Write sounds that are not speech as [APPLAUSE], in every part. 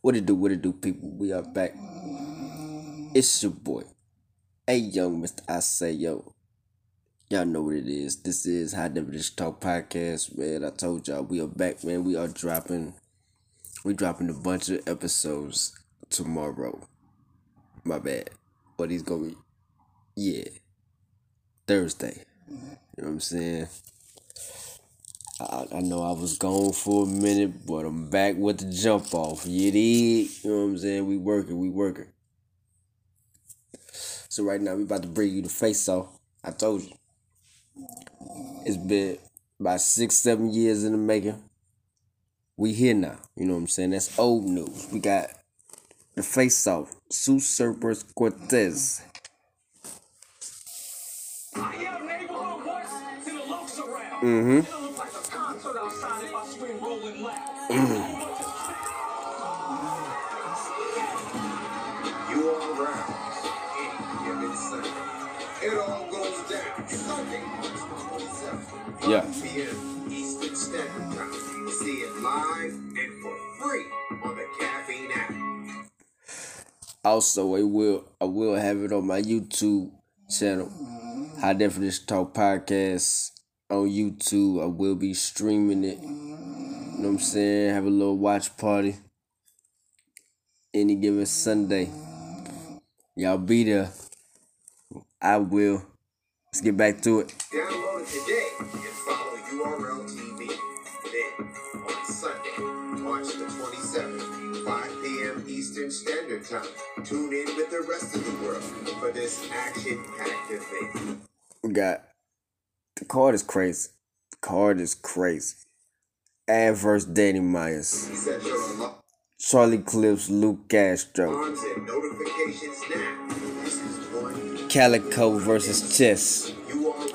What it do, what it do, people? We are back. It's your boy. Hey, young Mr. I say, yo. Y'all know what it is. This is High Definition Talk Podcast, man. I told y'all we are back, man. We are dropping, we dropping a bunch of episodes tomorrow. My bad. But he's gonna be, yeah, Thursday. You know what I'm saying? I, I know I was gone for a minute, but I'm back with the jump off. You dig? You know what I'm saying? We working, we working. So right now we about to bring you the face off. I told you. It's been about six, seven years in the making. We here now. You know what I'm saying? That's old news. We got the face off. Sue Surfers Cortez. Mm-hmm. You all given Sunday. It all goes down. Sunday, March 27th. Yeah. 5 p.m. Eastern Standard Time. See it live and for free on the Caffeine app. Also, I will I will have it on my YouTube channel, High Definition Talk Podcast on YouTube. I will be streaming it. You know what I'm saying? Have a little watch party. Any given Sunday. Y'all be there. I will. Let's get back to it. Download it today and follow URL TV. Then, on Sunday, March the 27th, 5 p.m. Eastern Standard Time, tune in with the rest of the world for this action-packed event. We got the card is crazy. The card is crazy. Adverse Danny Myers. Charlie Clips, Luke Castro. Calicoe versus Chess.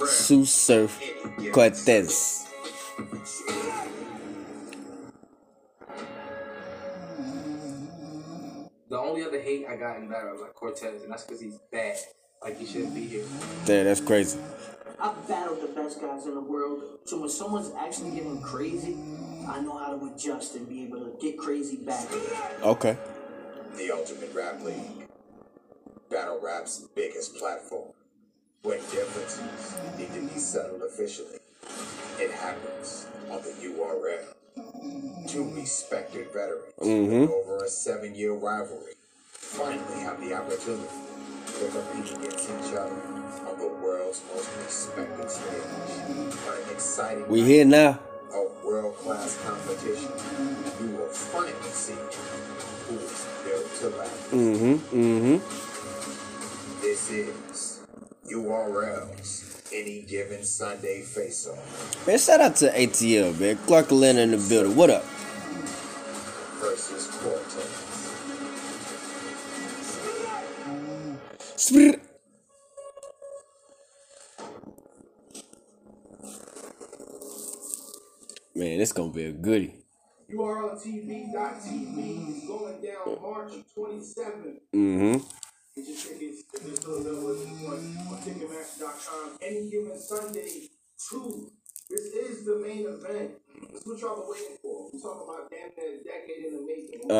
Tsu Surf Cortez. The only other hate I got in battle was like Cortez, and that's because he's bad. Like he shouldn't be here. Damn, that's crazy. I've battled the best guys in the world, so when someone's actually getting crazy, I know how to adjust and be able to get crazy back. Okay. The Ultimate Rap League. Battle Rap's biggest platform. When differences need to be settled officially, it happens on the URL. Two respected veterans Mhm. over a seven year rivalry finally have the opportunity to compete against each other on the world's most respected stage. An exciting We here now. of world class competition. You will finally see who is built to last. Mm-hmm. Mm-hmm. This is URL's Any Given Sunday Face Off Man, shout out to ATL, man. Clark Atlanta in the building. What up? versus Cortez. Man, this gonna be a goodie. URLTV.tv is going down March 27th. Mm-hmm. Get your tickets. Get this little bit on, Ticketmaster.com. Any given Sunday, two. This is the main event. This is what y'all been waiting for. We talk about damn near a decade in the making.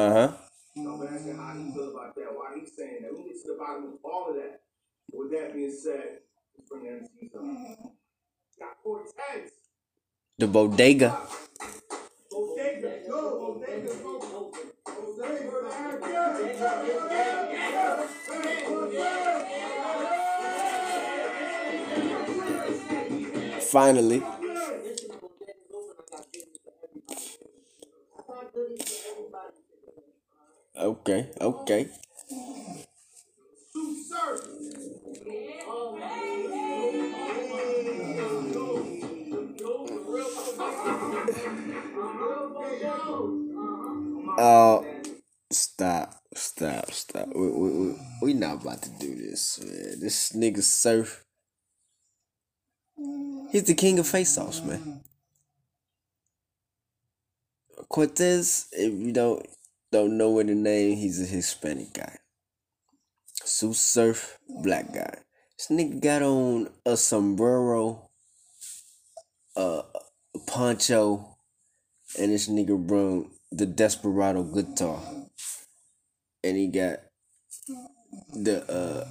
Uh-huh. I'm asking how he feel about that, why he's saying that. We get to the bottom of all of that. With that being said, let's bring the MCs up. Got Cortez. The bodega. Bodega, go, Bodega, go. Finally. Okay, okay. Uh, stop, stop, stop. We, we, we, we not about to do this, man. This nigga surf. He's the king of face-offs, man. Cortez, if you don't don't know the name, he's a Hispanic guy. Tsu Surf, black guy. This nigga got on a sombrero, uh, poncho, and this nigga brung the Desperado guitar, and he got the uh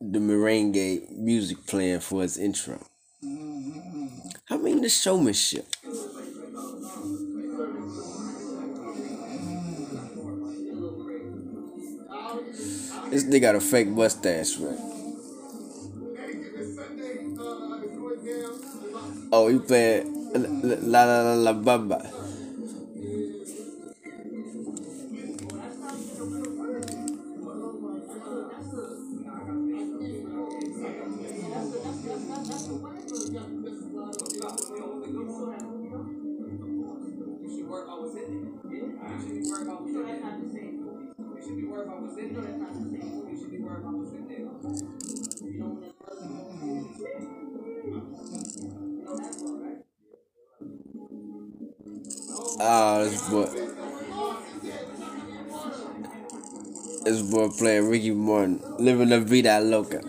the merengue music playing for his intro. I mean the showmanship. This nigga got a fake mustache, man. Oh, he playing La La La La Bamba. You Oh, this boy. This boy playing Ricky Martin, living la vida loca.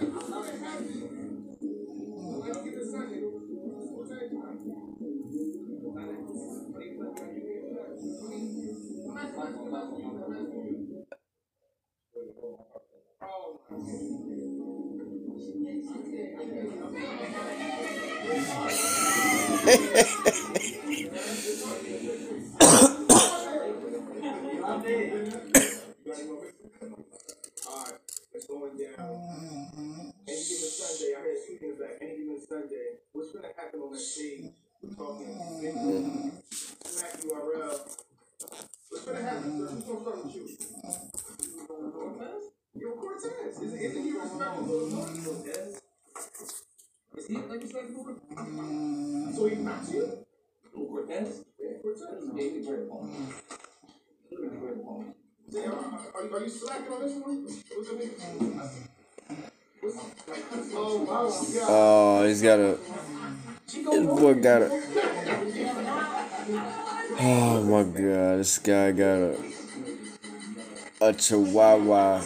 Chihuahua.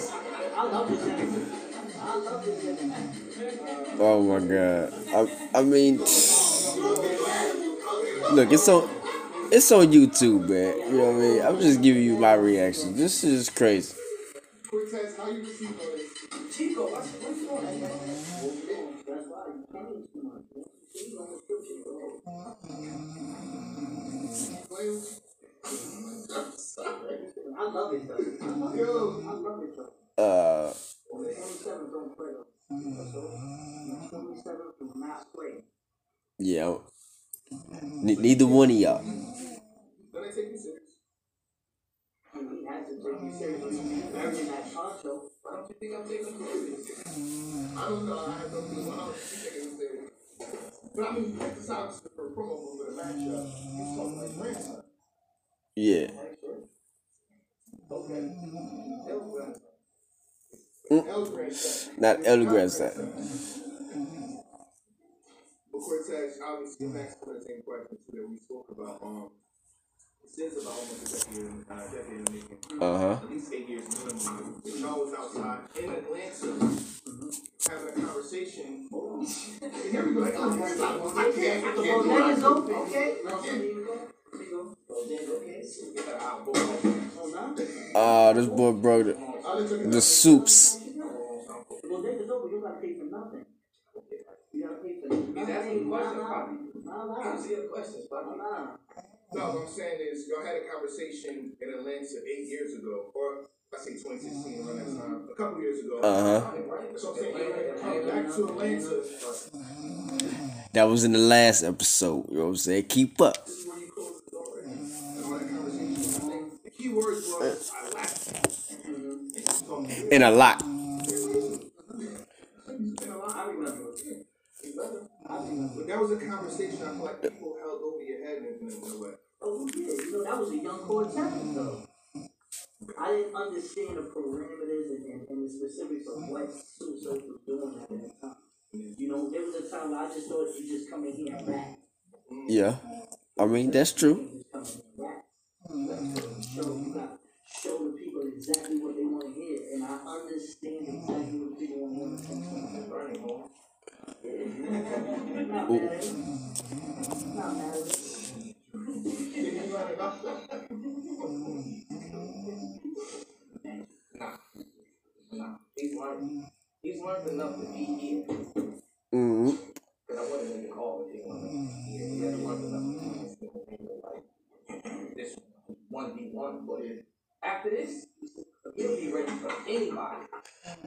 Oh my god. I, I mean. Look, it's on. It's on YouTube, man. You know what I mean? I'm just giving you my reaction. This is crazy. Cortez, how you receive all this? Chico, what's what's going on? That's why you can't too much. man. You on the scripture, bro. I love it. I love it. I love it. Uh, On the 27th, don't play though. So, 27th do not play. yeah. Ne- neither one of y'all. I take you serious. I mean, he has to take you seriously. Better than that poncho. Why don't you think I'm taking? I don't know. I have no clue. I don't think taking this serious. But I mean, like this obviously for a promo move with a matchup. He's talking like grandson. Yeah. Okay. Mm. Not El grandson. But Cortez, obviously, back to the same question too that we spoke about. Um, since about almost a decade, uh, decade in making. Uh huh. At least eight years minimum. When y'all was outside in Atlanta, having a conversation. And here we go. Like, oh, stop. I can't. I can't do bodega's it. open, okay? Here you go. Here you go. Bodega, okay? Oh, no? Uh, this boy bro, the, I just took it the soups. The bodega's open. You gotta pay for nothing. You gotta pay for nothing. He's asking you questions, Nah, Bobby. Nah, nah. Answer your questions, Nah, Bobby. nah. No, what I'm saying is, y'all had a conversation in Atlanta eight years ago, or I say 2016, around that time, a couple years ago. Uh huh. What I'm saying. Come back to Atlanta. That was in the last episode. You know what I'm saying? Keep up. Mm-hmm. In a lot. But that was a conversation I feel like people held over your head in, in a way. Oh, yeah. You know, that was a young Cortez, though. I didn't understand the parameters and, and, and the specifics of what Tsu Surf was doing at that time. You know, there was a time where I just thought you just come in here and rap. Yeah. I mean, that's true. Mm-hmm. You got show the people exactly what they want to hear, and I understand exactly what people want to hear. He's learned. He's learned enough to be here. Mm-hmm one v one, but after this, he'll be ready for anybody.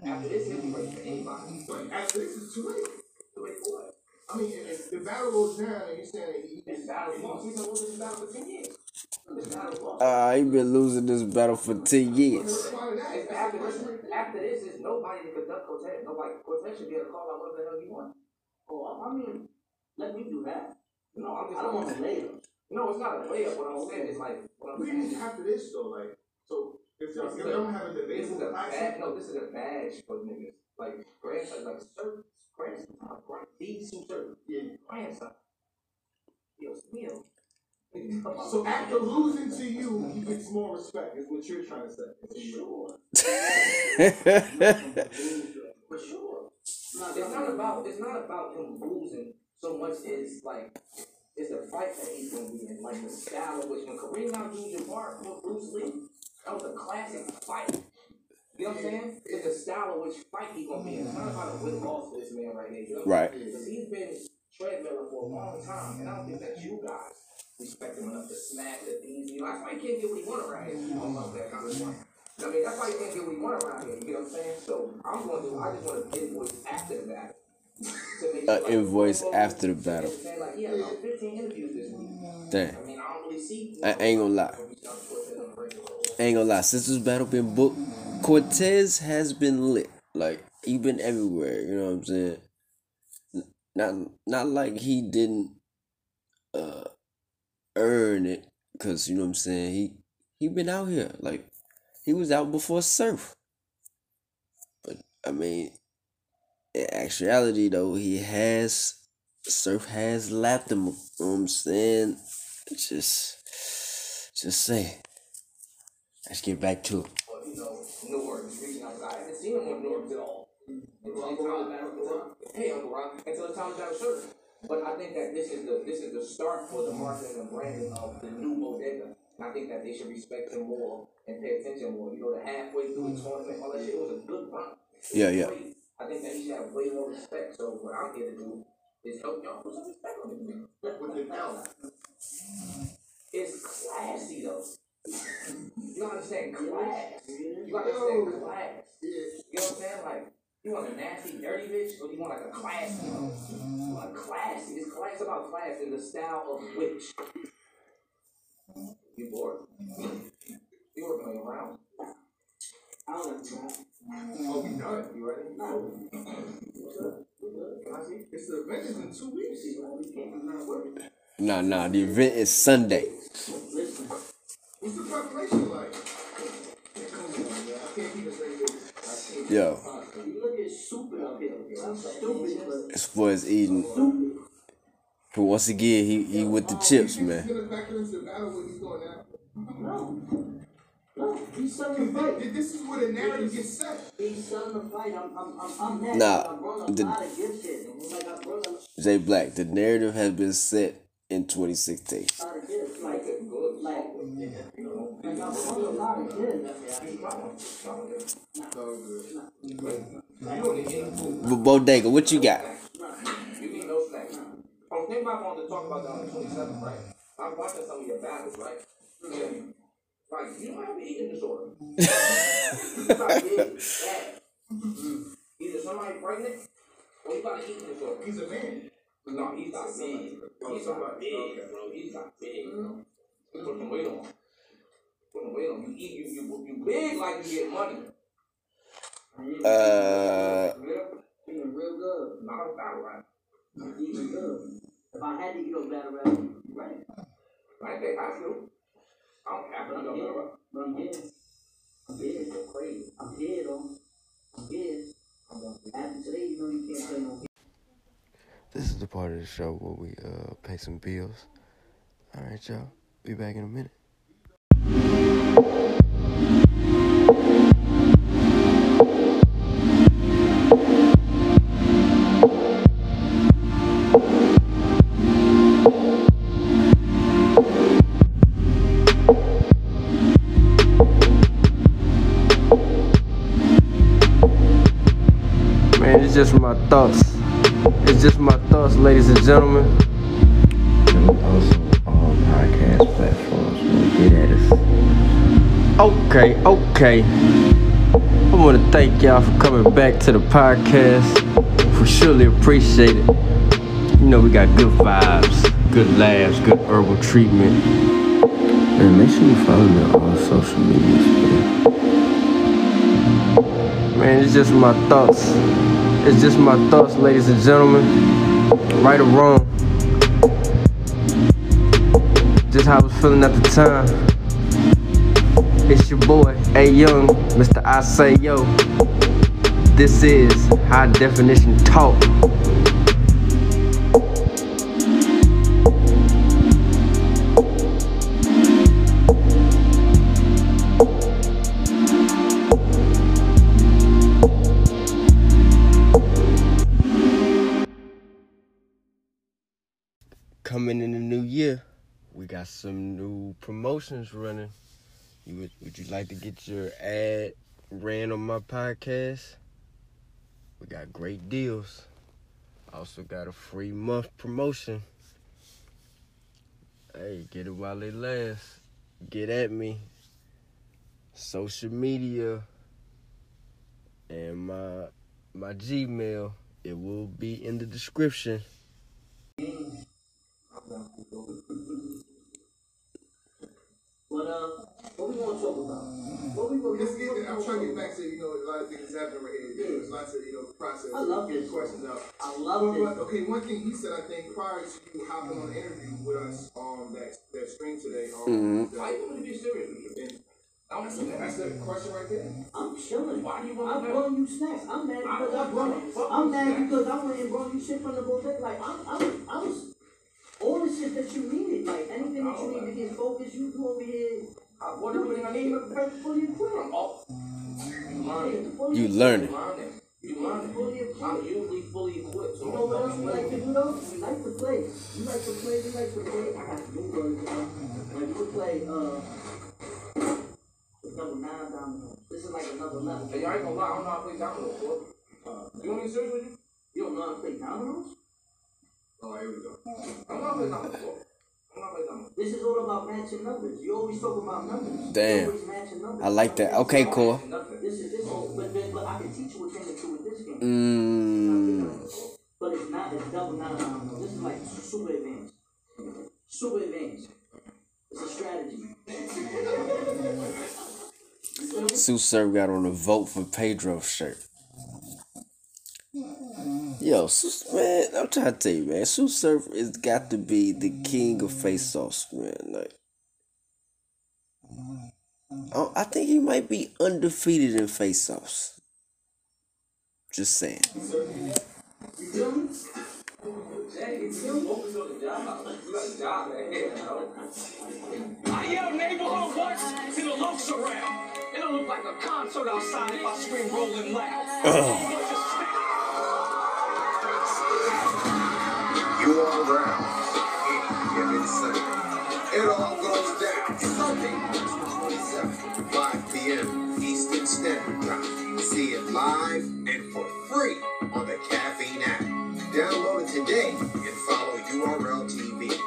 After this, he'll be ready for anybody. But after this is too late. So wait for what? I mean, if if the battle goes down and you're saying that he This battle lost. He's been losing this battle for ten years. This. Uh, he been losing this battle for 10 years. part of after this, after this is nobody to conduct Cortez. Nobody Cortez should be able to call out whatever the hell you want. Oh, I- I mean, let me do that. No, I'm just I don't want to lay them. No, it's not a layup. What I'm saying is like what I'm We saying. after this though, like so. If y'all This if is a- have a This debate is with a bad. No, this is a badge for niggas. Like grandson, like sir, grandson, grand, these two sir, Yeah. grandson. Yo, Smil. So after losing to you, he gets more respect. Is what you're trying to say. For sure, [LAUGHS] for sure. It's not about. It's not about him losing so much as like. It's the fight that he's gonna be in, like the style of which when Kareem Abdul-Jabbar fought Bruce Lee, that was a classic fight. You know what I'm saying? It's the style of which fight he's gonna be in. It's not about a win loss for this man right here. You know? Right. Because he's been treadmiller for a long time, and I don't think that you guys respect him enough to smash the things. You know, that's why he can't get what he want around here. I know that kind of one. I mean, that's why he can't get what he want around here. You know what I'm saying? So I'm going to. I just want to get what's after the battle. [LAUGHS] To make A invoice after the battle. Saying like, he had about 15 interviews this week. Damn. I mean, I don't really see. I ain't gonna lie. Ain't gonna lie, since this battle been booked, Cortez has been lit. Like he been everywhere. You know what I'm saying? Not not like he didn't uh earn it, cause you know what I'm saying. He he been out here. Like he was out before Surf. But I mean, in actuality though, he has Surf has lapped him. You know I'm saying? Just just saying. Let's get back to it. Hey Uncle Ron, until it's time to a shirt. But I think that this is the this is the start for the marketing and branding of the new bodega. I think that they should respect him more and pay attention more. You know, the halfway through the tournament, all that shit was a good run. Yeah, yeah. great. I think that you should have way more respect. So what I'm here to do is help y'all put some respect on this. With the L. It's classy though. You understand class. You understand class. You know what I'm saying? Like, you want a nasty, dirty bitch, or you want like a classy? You want a classy. It's class about class in the style of which. You bored? You working on your round? I don't have time. Oh, done. You ready? No. The event is. Nah, nah. The event is Sunday. Yo, as far as eating, but once again, he he with the chips, man. He's doing now. No. No, he's selling the fight. This is where the narrative gets set. He's selling the fight. I'm, I'm, I'm, I'm mad. Nah, I brought the- lot of good shit. Like, I brought a Jay Black, the narrative has been set in 2016. lot of gifts. Like, Good. like, like I brought a lot of gifts. You don't need any food. But Bodega, what you got? You need no snacks. I was thinking about wanting to talk about that on the 27th, right? I'm watching some of your battles, right? And, like, you don't have an eating disorder. [LAUGHS] you got big. Either somebody pregnant or you got an eating disorder. He's a man. No, he's got big. He's got big, bro. He's got big, bro. Put some weight on. Put some weight on. You eat, you, you, you big like you get money. Uh, Yeah? Eating real good. Not a battle rap. Eating good. If I had to eat a battle rap, right? I ain't I do. Have to This is the part of the show where we uh pay some bills. All right, y'all. Be back in a minute. Just just my thoughts. It's just my thoughts, ladies and gentlemen. And we also on podcast platforms. Get at us. Okay, okay. I want to thank y'all for coming back to the podcast. We surely appreciate it. You know, we got good vibes, good laughs, good herbal treatment. And make sure you follow me on all social medias, man. Man, it's just my thoughts. It's just my thoughts, ladies and gentlemen. Right or wrong. Just how I was feeling at the time. It's your boy, A Young, Mr. I Say Yo. This is High Definition Talk. Some new promotions running. You would, would you like to get your ad ran on my podcast? We got great deals. Also got a free month promotion. Hey, get it while it lasts. Get at me. Social media and my my Gmail. It will be in the description. But uh, what we gonna talk about? What we gonna Let's get, I'm trying to get back to, you know, a lot of things happening right here. There's lots of, you know, process. I love Get this. questions out. I Well, love but, this. okay, one thing he said, I think, prior to you hopping on the interview with us, um, that, that stream today, um, Mhm. why you want to be serious with you? And that's, the- that's the question right there. I'm chilling. Why do you want? I'm want to brought you snacks. I'm mad I because I don't brought. want fucking I'm mad snacks. because I went and brought you shit from the buffet. Like I'm, I'm, I was all the shit that you needed. Like anything that you need to get focused, you do over here. What You do would you have mean? came up fresh fully equipped. I'm off. You learning. Fully You. You. Fully equipped. I'm usually fully equipped. So You know what else we like to do though? We like to play. You like to play, we like to play. I got new words, you know. Like we play uh the double nine domino. This is like another level. Hey, I ain't gonna lie, I don't know how to play dominoes, bro. Uh, You want me to be serious with you? you don't know how to play dominoes? Oh, here we go. I don't know how to play dominoes, bro. I don't know how to play dominoes. This is all about matching numbers. You always talk about numbers. Damn. I like that. Okay, cool. This is this whole, but, but, but I can teach you a thing or two with this game. Mmm. But it's not a double nine domino. This is like super advanced. Super advanced. It's a strategy. Tsu Surf got on a vote for Pedro shirt. Yo, man, I'm trying to tell you, man, Tsu Surf has got to be the king of face offs, man. Like, oh, I think he might be undefeated in face offs. Just saying. You? I yell neighborhood once to the looks around. It'll look like a concert outside if I scream rolling loud. You are around given Sunday. It all goes down Sunday, March 27th, 5 p.m. Eastern Standard Time. See it live and for free on the Caffeine app. Download it today and follow URL TV.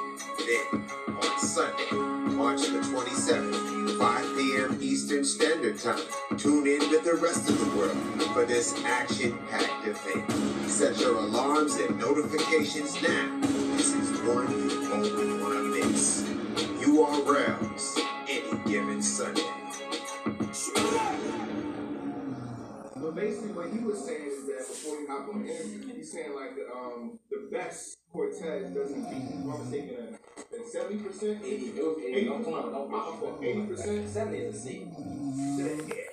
Then, on Sunday, March the 27th, 5 p.m. Eastern Standard Time, tune in with the rest of the world for this action-packed event. Set your alarms and notifications now. This is one you only want to miss. URLs, any given Sunday. But basically, what he was saying is that before you hop on the interview, he's saying like the um the best Cortez doesn't beat. If I'm mistaken, seventy percent, eighty, eighty, come on, don't eighty percent, seventy is a C. Yeah,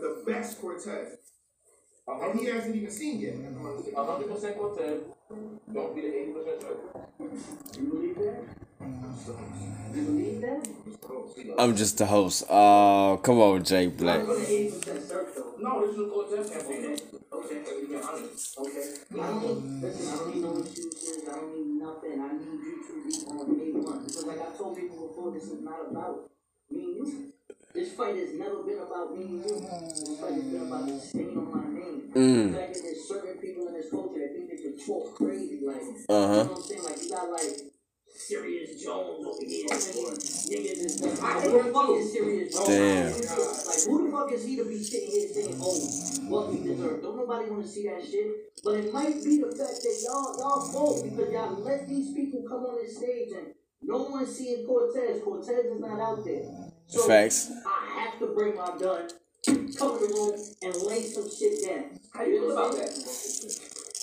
but the best Cortez. And he hasn't even seen yet. if I'm not mistaken. hundred percent Cortez. Don't be the eighty percent choice. You believe that? You believe that? I'm just the host. Uh, come on, Jay Black. I'm gonna 80% search though. No, this is a Cortez campaign. Okay. To be honest. Okay. I don't, listen, I don't need no excuses. I don't need nothing. I need you to be on day one. Because like I told people before, this is not about me and you. This fight has never been about me and you. This fight has been about the on my name. Mm. The fact that there's certain people in this culture that think they can talk crazy, like, you Uh know huh. what I'm saying? Like, you got like Serius Jones over here, niggas, niggas is who the fuck is Serius Jones? Damn. Like, who the fuck is he to be sitting here saying, oh, what we deserve? Don't nobody want to see that shit. But it might be the fact that y'all, y'all fault because y'all let these people come on this stage and no one's seeing Cortez. Cortez is not out there. So Facts. I have to bring my gun, come in the room, and lay some shit down. How you feel about that?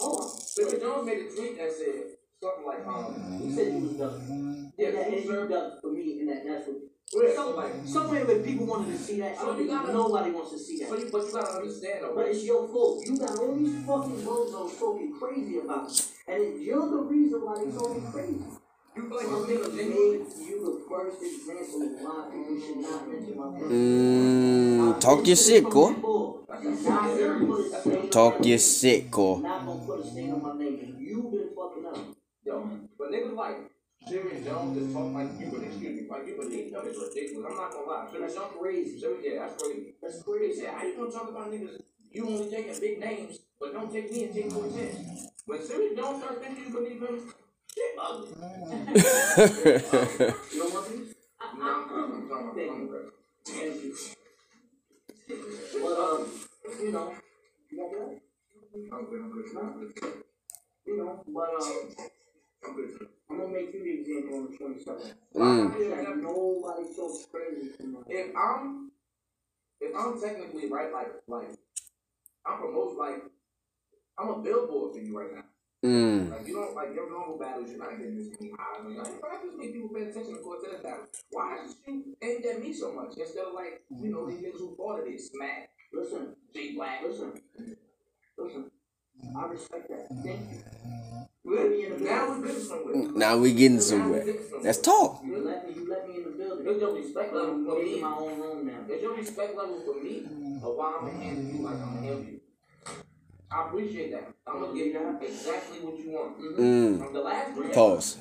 Oh, Mr. Jones made a tweet that said something like, um, he said he was done. yeah, And that you is served done for me, and that, that's what. Yeah, Some, so like, somewhere where people wanted to see that, I So you gotta- nobody wants to see that. so you, but you gotta understand though, But it's your fault. You got all these fucking bozos talking crazy about it. And it's you're the reason why they talking crazy. Mm, up. But niggas like Serius Jones just talk like you believe, excuse me, like you believe them is ridiculous. I'm not gonna lie. Serius That's crazy. Serius, yeah, that's crazy. That's crazy. how you gonna talk about niggas? You only taking big names, but don't take me and take Cortez. When Serius Jones starts thinking you believe him. You don't want these? No, I'm coming, I'm coming, I'm coming, bro. Thank you. But you know, you got that? I'm good, I'm good, I'm good. You know, but I'm gonna make you the example on the 27th. Mm. Technically right, like, like, I'm promoting, like, I'm a billboard for you right now. Mm. Like you don't like your normal battles, you're not getting this many eyes. on you. Like, why just make people pay attention to Cortez battle? Why is you aimed at me so much instead of like you know these niggas who fought it, Smack, Listen, G Black. listen, listen. I respect that. Thank you. Look, Now we're getting somewhere. Now we getting Now we're getting somewhere. Let's talk. You let me, you let me in the building. There's your respect level I'm for in my own room now. There's your respect level for me of why I'm gonna handle you like I'm gonna handle you. I appreciate that. I'm gonna give you exactly what you want. Mm. From the last three Pause.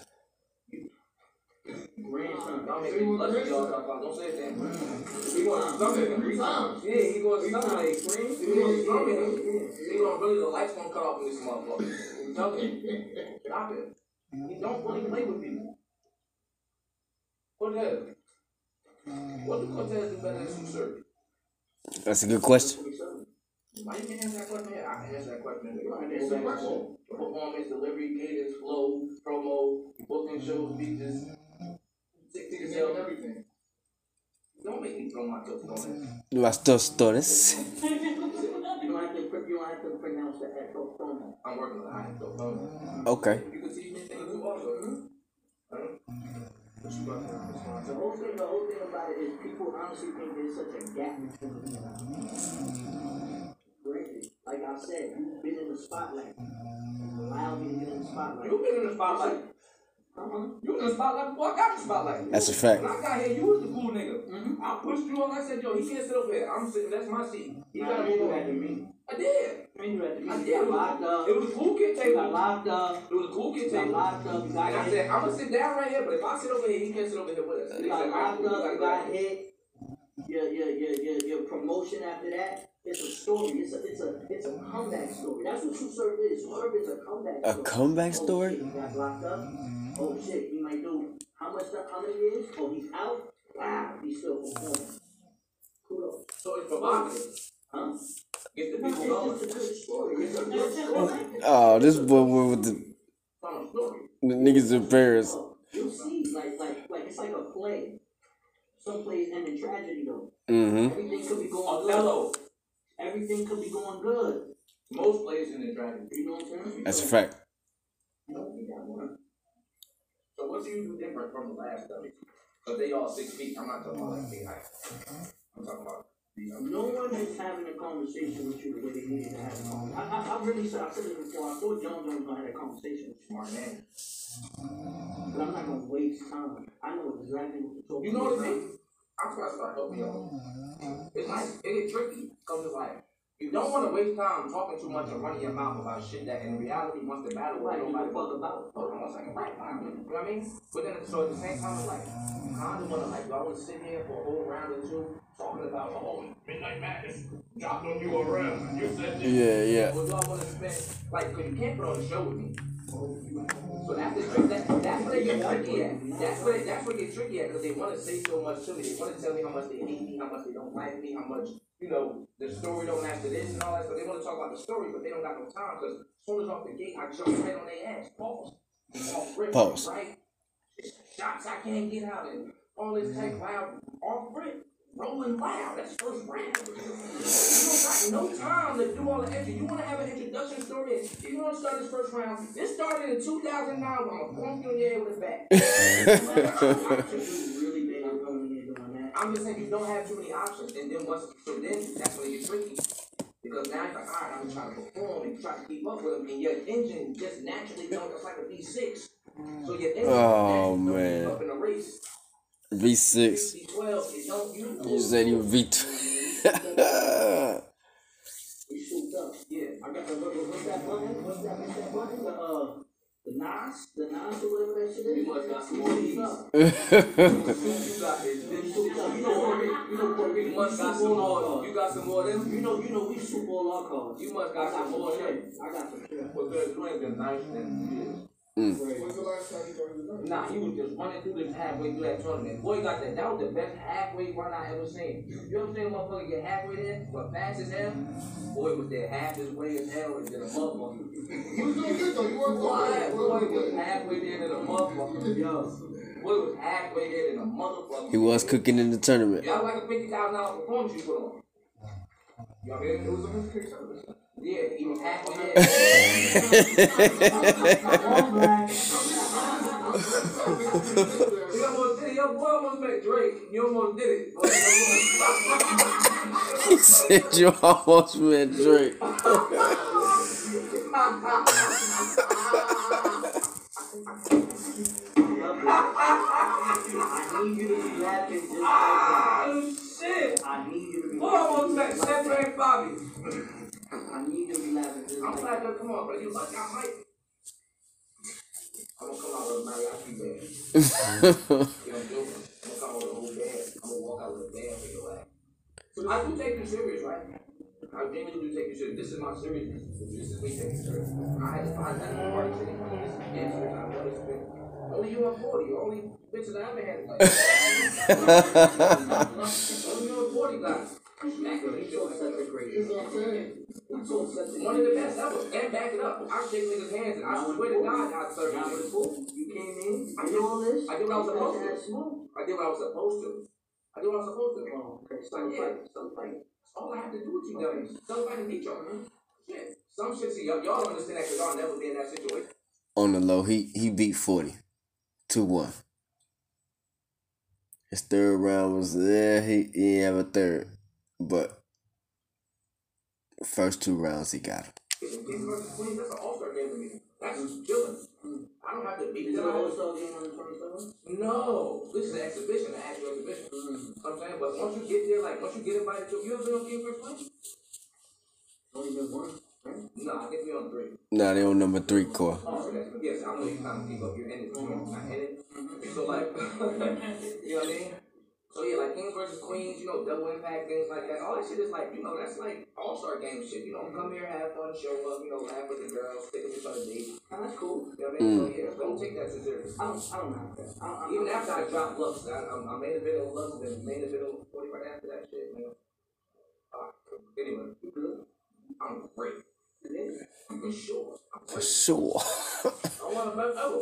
Grandson. Don't make me blush y'all about. Don't say it then. Three times. Three times. Yeah, he gonna times. Sunday. Three He going to times. Sunday. Yeah, yeah, He going to really the lights gonna cut off in this motherfucker. I'm telling you. Stop it. He don't really play with people. Cortez. What do Cortez do better than Sue Surgery? That's a good question. Why you can't answer that question? Yeah, I can answer that question. You don't It's answer a that question. Performance, delivery, cadence, flow, promo, booking shows, speeches, tick ticket sales, everything. Don't make me throw my toes on it. Las tostores. You don't have to, you don't have to pronounce the echo phone. I'm working on it. I ain't phone. Okay. You can teach me things too also. Huh? What you got there? What's The whole thing, the whole thing about it is people honestly think there's such a gap between each other. Granted, like I said, you've been in the spotlight. Allow me to get in the spotlight. You been in the spotlight. Uh-huh. You in the spotlight before I got the spotlight. That's a fact. When I got here, you was the cool nigga. I pushed you on. I said, yo, he can't sit over here. I'm sitting. That's my seat. You Nah, gotta you move had to me. I did. I mean, you had to. I did. It locked was, up. it was a cool kid You got table. locked up. It was a cool kid You got table. locked up. You And I said, I'm gonna sit down right here, but if I sit over here, he can't sit over here with us. You He got said, "All right, locked up. gotta You go got hit. Your, your, your, your, your promotion after that. It's a story. It's a, it's a, it's a comeback story. That's what True Serve is. True Serve is a comeback story. A story. comeback Oh, story? shit, he got locked up. Oh shit, he might do how much stuff, how many years? Oh, he's out. Wow, he's still performing. Kudos. So it's provocative. Huh? Get the people going. It's a good story. It's a good story. Oh, this boy with the, From a story. the niggas in Paris. You'll see, like, like, like it's like a play. Some plays end in tragedy though. Mm-hmm. Everything could be going. Othello. Everything could be going good. Most players in the draft, You know what I'm saying? That's a fact. You know, we got one. So what do you do different from the last dummy? Because they all six feet. I'm not talking about like big height. I'm talking about the No one is having a conversation with you the way they needed to have a conversation. I, I, I really said, I said it before, I thought John Jones was gonna have a conversation with you. smart man. But I'm not gonna waste time. I know exactly what to talk You know what I mean? I'm trying to start helping y'all. It's like, it get tricky. Because it's like, You don't want to waste time talking too much and running your mouth about shit that in reality, once the battle Right, is you nobody fuck about. Hold on one second, right, right, you know what I mean? But then, so at the same time, it's like, you kind of want to, like, do I want to sit here for a whole round or two talking about, oh, Midnight Madness dropped on you around, you said this. Yeah, yeah. Or do I want to spend, like, because you can't put on a show with me. So that's the trick. That, that's where they get tricky at. That's where they, that's where they get tricky at because they want to say so much to me. They want to tell me how much they hate me, how much they don't like me, how much you know the story don't match to this and all that. So they want to talk about the story, but they don't got no time because as soon as off the gate, I jump right on their ass. Pause. Off rip, Pause. Right. Shots I can't get out and all this type loud off rip. Rolling loud. That's first round. You don't got no time to do all the extra. You want to have an introduction story. If you want to start this first round, this started in 2009 when to thump you in head with a bat. really big on coming in doing that. I'm just saying you don't have too many options, and then once so then that's when it gets tricky. Because now you're like, all right, I'm trying to perform and try to keep up with them, and your engine just naturally don't. It's like a V6. So your engine Oh, don't man. keep up in a race. V6. V12, it don't. You, You said you V2. We souped up. Yeah, I got the what's that button? What's that? What's that button? The uh, the NOS, the NOS or whatever that shit is. You must got some more souped Ds. up. you got this. We souped up. You know Puerto You know Puerto Rico. You must got some more. You got some more of them. You know, you know, we soup all our cars. You must got got some more of them. I got some. Well, good. You ain't been nice in years. Mm. When's the last time you started the Nah, he was just running through this halfway through that tournament. Boy got that. That was the best halfway run I ever seen. You ever seen a motherfucker get halfway there, but fast as hell? Boy was there half his way as hell and then a motherfucker. You was doing good though. You weren't Boy, going boy was halfway there than a motherfucker. Yo, boy was halfway there than a motherfucker. he was cooking in the tournament. Y'all like a fifty thousand dollar performance you put on. Y'all hear It was a mystery service. Yeah. You he said you almost met Drake. I need you to be laughing just like Oh shit! that. I need you to be Boy almost met laughing. Bobby. I need to be laughing just I'm like like, that. come on, bro. You lucky I might. I'm gonna come out with a mariachi band. You know, I'm joking. I'm gonna come out with a whole band. I'm gonna walk out with a band for your ass. So I do take you serious, right? I genuinely do take you serious. This is my seriousness. This is me taking serious. I had to find that in party city. This is damn serious. I've never spent. Only you on 40. Only bitches I ever had. Like, [LAUGHS] only you on 40 guys. Smack them. Such a great. That's what I'm saying. He's so such a One of the best ever. And back it up. I shake niggas' hands and I swear to God, I serve Now it's niggas. cool. You came in. I I did- did all this. I did what I was supposed to. I did what I was supposed to. I did what I was supposed to. Oh, okay. Some Yeah. fight. Some fight. That's all I have to do with you dummies. Somebody beat y'all, man. Shit. Some shit, see, y'all, y'all don't understand that because y'all never been in that situation. On the low, he he beat 40. 2 1. His third round was, yeah, he, he didn't have a third. But first two rounds, he got him. Kings versus Queens, that's an all-star game for me. That's just chilling. I don't have to beat them. it an all-star game on the 27th? No, this is an exhibition, an actual exhibition. You know what I'm saying? But once you get there, like, once you get invited to, you ever been on King versus Queens? Only been one. right? No, I think we on three. Nah, they on number three oh, core. Oh, okay. Yes, I know you're trying to keep up your energy. You're not in it. So like, [LAUGHS] you know what I mean? So yeah, like Kings versus Queens, you know, double impact things like that. All that shit is like, you know, that's like all star game shit. You know, come here, have fun, show up, you know, laugh with the girls, take them on a date. Oh, that's cool. You know what I mean? So yeah, don't take that too serious. I don't. I don't know that. I, I, Even after I dropped Lux, I, I, I made a video of Lux, then made a video of 40 right after that shit, man. Uh, anyway, you good? I'm great. For sure. I'm For great. sure. I want the best ever.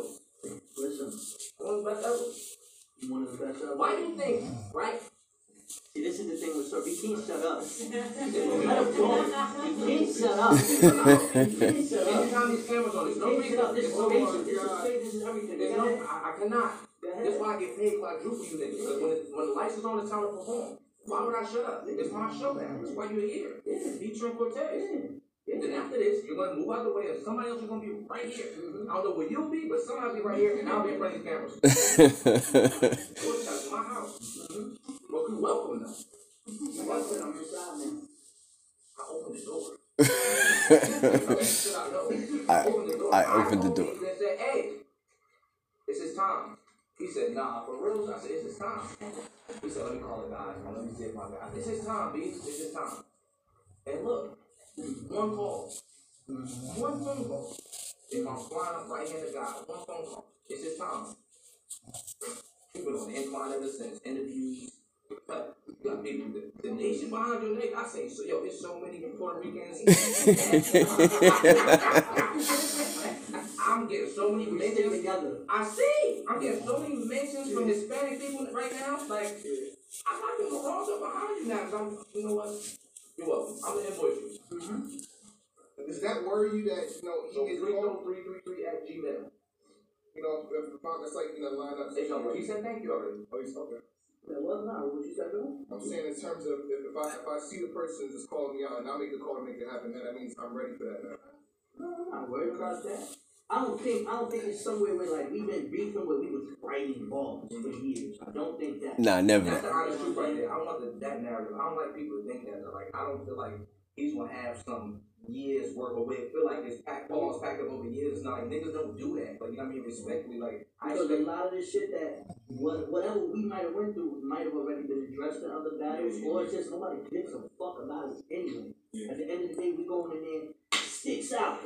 Listen, I want the best ever. You one of the best ever. Why do you think, right? See, this is the thing with Sir. He can't shut up. [LAUGHS] Let. He can't shut up. [LAUGHS] He can't shut up. Anytime these cameras on, there's no He up. This reason. is station. This is station. This is everything. There's no. I, I cannot. That's why I get paid quadruple you niggas. Because when, it, when the lights is on, it's time to perform. Why would I shut up? It's my show now. That's why you're here. Yeah. Featuring Cortez. Yeah. And then after this, you're gonna move out the way, and somebody else is gonna be right here. I don't know where you'll be, but somebody will be right here, and I'll be in front of cameras. [LAUGHS] That's my house. Mm-hmm. Well, you're welcome now. You got to put on your side. I opened the door. [LAUGHS] I. I- Opened the door. I opened the door. And said, hey, it's his time. He said, nah, for real? I said, it's his time. He said, let me call the guys. Let me see if my guy. It's his time, B. It's his time. And look, one call. One phone call. If I'm flying up right to god one phone call. It's his time. He been on the incline ever since. Interviews. But you got people, the, the nation behind your neck. I say, so yo, there's so many Puerto Ricans. [LAUGHS] I'm getting so many We mentions. together. I see. I'm getting so many mentions from Hispanic people right now. Like, I'm not gonna go wrong up behind you now. Cause I'm, you know what? You're welcome. I'm gonna invoice you. Mm-hmm. Does that worry you that you know So he gets three called? three three three at Gmail. You know, if the that's like you know line up. They know. He said thank you already. Oh, he's okay. That was not what you said. I'm saying in terms of if, if I if I see the person just calling me out and I make the call to make it happen, then that means I'm ready for that now. No, I'm not worried about that. I don't think I don't think it's somewhere where like we've been beefing where we was fighting balls for years. I don't think that. Nah, never That's the honest truth right there. I don't want the, that narrative. I don't like people to think that. Like I don't feel like he's gonna have some years worth of weight. Feel like it's packed balls packed up over years. It's not like niggas don't do that. Like you know what I mean? Respectfully, like I Because a lot of this shit that what, whatever we might have went through might have already been addressed in other battles, or it's just nobody gives a fuck about it anyway. At the end of the day, we going in there, sticks out.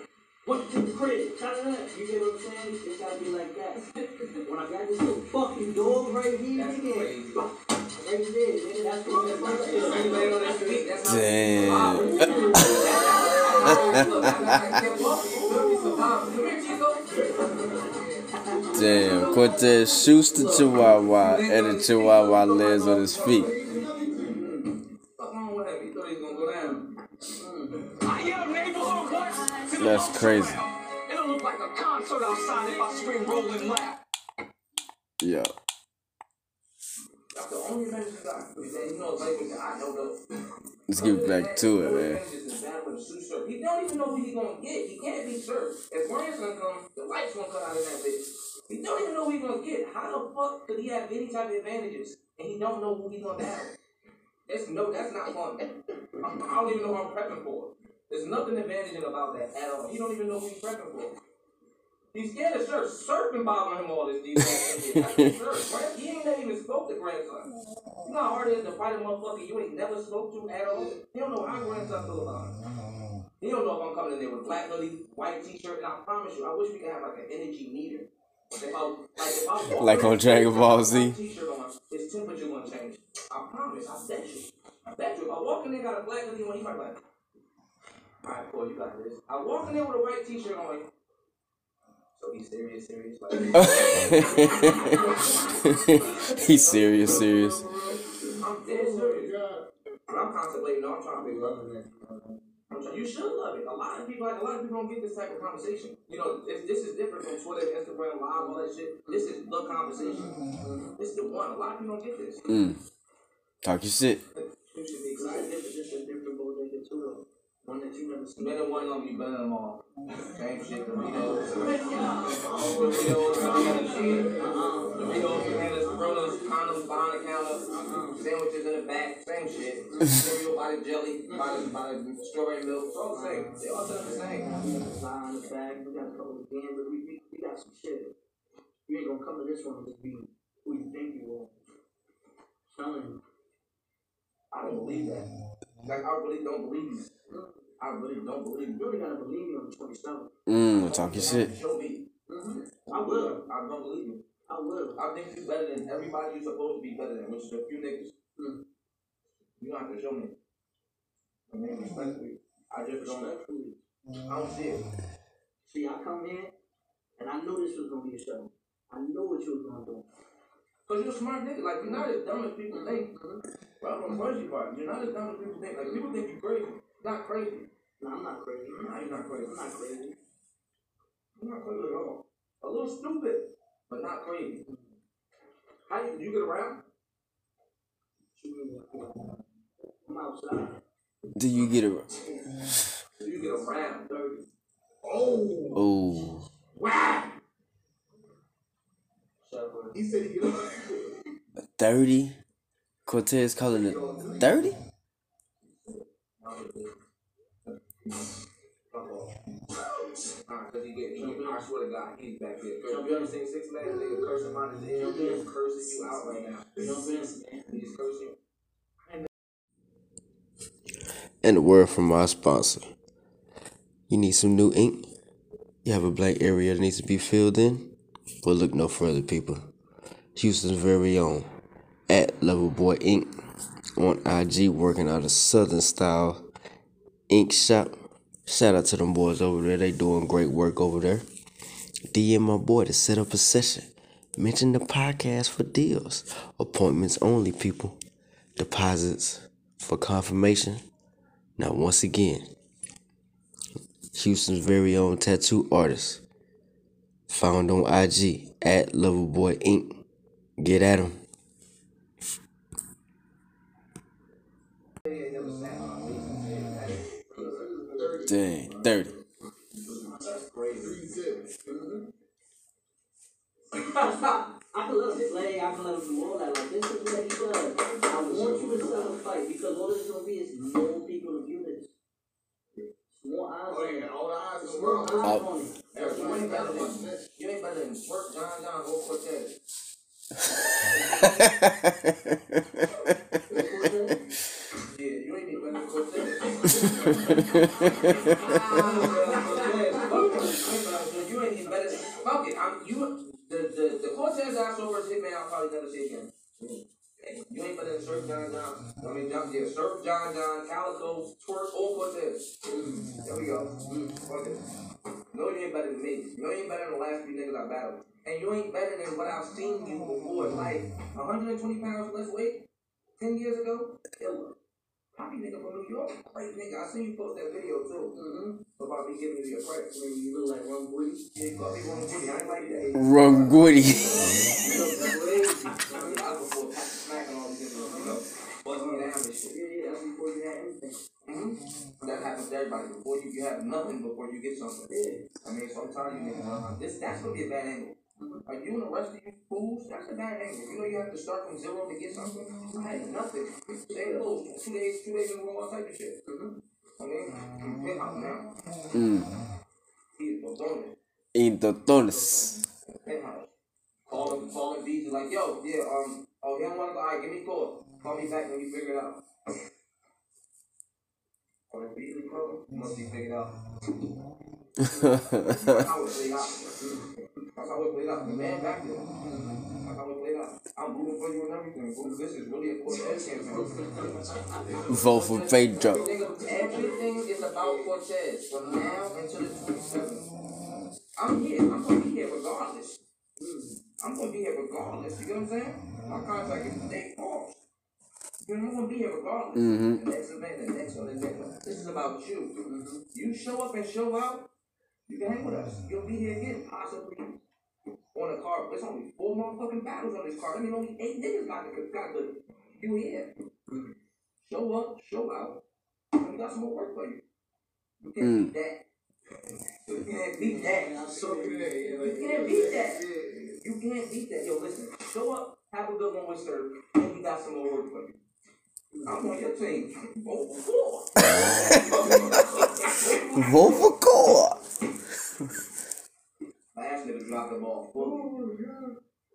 What to the crib? ta-da-da. You get what I'm saying? It's gotta be like that. [LAUGHS] When I got this little fucking dog right here, That's nigga, crazy. right there, nigga, that's what that's right You there. lay on that street, that's Damn. Look, I- I can't walk. You feel me? Sometimes- Come here, Chico. Damn. Cortez shoots the Chihuahua and the Chihuahua lands on his feet. Fuck wrong with him? He thought he was gonna go down. I am neighborhood watch to the That's crazy. It'll look like a concert outside if I scream rolling loud. Yeah. That's the only message I got. You know, like, I know though. Let's get back to it, man. He don't even know who he gonna get. He can't be served. If Ryan's gonna come, the lights gonna cut out in that bitch. He don't even know who he gonna get. How the fuck could he have any type of advantages and he don't know who he's gonna have? That's no, that's not fun. I'm, don't even know who I'm prepping for. There's nothing advantaging about that at all. He don't even know who he's prepping for. He's scared of Surf. Surf been bothering him all this these last years. That's Surf. Right? He ain't never even spoke to grandson. You know how hard it is to fight a motherfucker you ain't never spoke to at all? He don't know how grandson feel about it. He don't know if I'm coming in there with black hoodie, white t-shirt, and I promise you, I wish we could have like an energy meter. If I, like, if I Like on Dragon Ball Z? white T-shirt on, his temperature gonna change. I promise. I bet you. I bet you. If I walk in there got a black hoodie on, he might like, all right, cool, you got this. I walk in there with a white t-shirt on. So he's serious, serious. Like, [LAUGHS] He's serious, serious. I'm dead serious. And I'm contemplating. No, I'm trying to be loving it. You should love it. A lot of people, like a lot of people, don't get this type of conversation. You know, this, this is different from Twitter, Instagram, Live, all that shit. This is the conversation. This is the one. A lot of people don't get this. Mm. Talk your shit. You should be excited. different, just a different bodega too, though. One that you never seen. One gonna be better than them all. Same shit, Doritos. Doritos, Doritos, Doritos, bananas, Coronas, condoms behind the counter, sandwiches in the back, same shit. Cereal by the jelly, by the, by the strawberry milk, it's all the same. They all done the same. Lie the bag, we got a couple of games, but we, we, we got some shit. You ain't gonna come to this one and just be who you think you are. Telling. I don't believe that. Like, I really don't believe you. I really don't believe You you. really gotta believe me on the 27th. Mm. Talk your shit. Show me. Mm. I will. I don't believe you. I will. I think you're better than everybody you're supposed to be better than, which is a few niggas. Mm. You don't have to show me. I mean, respectfully, I just don't. Respectfully. I don't see it. See, I come here, and I knew this was gonna be a show. I knew what you was gonna do. Cause you're a smart nigga. Like you're not as dumb as people think. Well, from the crazy part, you're not as dumb as people think. Like people think you're crazy. Not crazy. No, I'm not crazy. No, you're not crazy. I'm not crazy. I'm not crazy at all. A little stupid, but not crazy. How you, you get around? I'm outside. Do you get around? Do You get around. Dirty. Oh. Oh. Wow. He said he get Thirty. Cortez calling it 30? And a word from our sponsor. You need some new ink? You have a blank area that needs to be filled in? Well, look no further, people. Houston's very own at Level Boy Ink on IG, working out a Southern style ink shop. Shout out to them boys over there. They doing great work over there. DM my boy to set up a session. Mention the podcast for deals. Appointments only, people. Deposits for confirmation. Now, once again, Houston's very own tattoo artist, found on IG at Loverboy Inc. Get at him. Dang, 30. I can let him play, I can let him do all that. Like, this is what he does. I want you to sell a fight because all this gonna be is more people to view this. More eyes Oh, yeah, all the eyes in the More world. eyes oh. on it. Hey, You ain't better than you ain't better than Twerk, John John, or Cortez. Yeah, you ain't even better than Cortez. You ain't better it. You the the Cortez versus Hitman I'll probably never see again. You ain't better than Surf John John. I mean John yeah, Surf John John, Calicoe, Twerk, or Cortez. There we go. It. You ain't better than me. You ain't better than the last three niggas I battled. And you ain't better than what I've seen you before. Like 120 pounds less weight 10 years ago. Killer. Poppy nigga from New York. Great nigga. I seen you post that video too. Mm-hmm. About me giving you your price. Maybe you look like Rum Woody. Yeah, you called me wrong booty. I ain't like that. Rum Goody. You look crazy. I mean, I was before Pat Smack and all these niggas, you know, buzzing me down and shit. Yeah, yeah, that's before you had anything. Mm-hmm. That happens to everybody. Before you, you have nothing before you get something. Yeah. I mean, so you, nigga, uh, this that's gonna be a bad angle. You the rest of you fools, that's a bad angle. You know you have to start from zero to get something. I had nothing. Say little two days, two days in a row, all type of shit. Mm-hmm. I mean, I'm now. Mm. He's a bonus. Intotones. Penthouse. Call him, call him Beezy like, yo, yeah, um, oh, he don't want to go. All right, give me a call. Call me back when you figure it out. Call him Beezy, bro. Be figured out. It out. [LAUGHS] That's how it played out. The man back there. That's how it played out. I'm rooting for you and everything. bro. This is really a Cortez campaign. Vote for Pedro. Nigga, everything is about Cortez from now until the 27th. I'm here. I'm gonna be here regardless. I'm gonna be here regardless. You get what I'm saying? My contract is day off. You know, I'm gonna be here regardless. Mhm. The next event, the next one, the next one. This is about you. You show up and show out, you can hang with us. You'll be here again, possibly on a card. There's only four motherfucking battles on this card. I mean, only eight niggas got the got the you here. Show up, show out. And we got some more work for you. You can't Mm. beat that. You can't beat that. So, yeah, yeah, You can't beat that. Yeah, yeah. You can't beat that. Yo, listen, show up, have a good one with Sir, and we got some more work for you. I'm on your team. Vote for four. [LAUGHS] Vote for Core. [LAUGHS] Last nigga dropped the ball fully.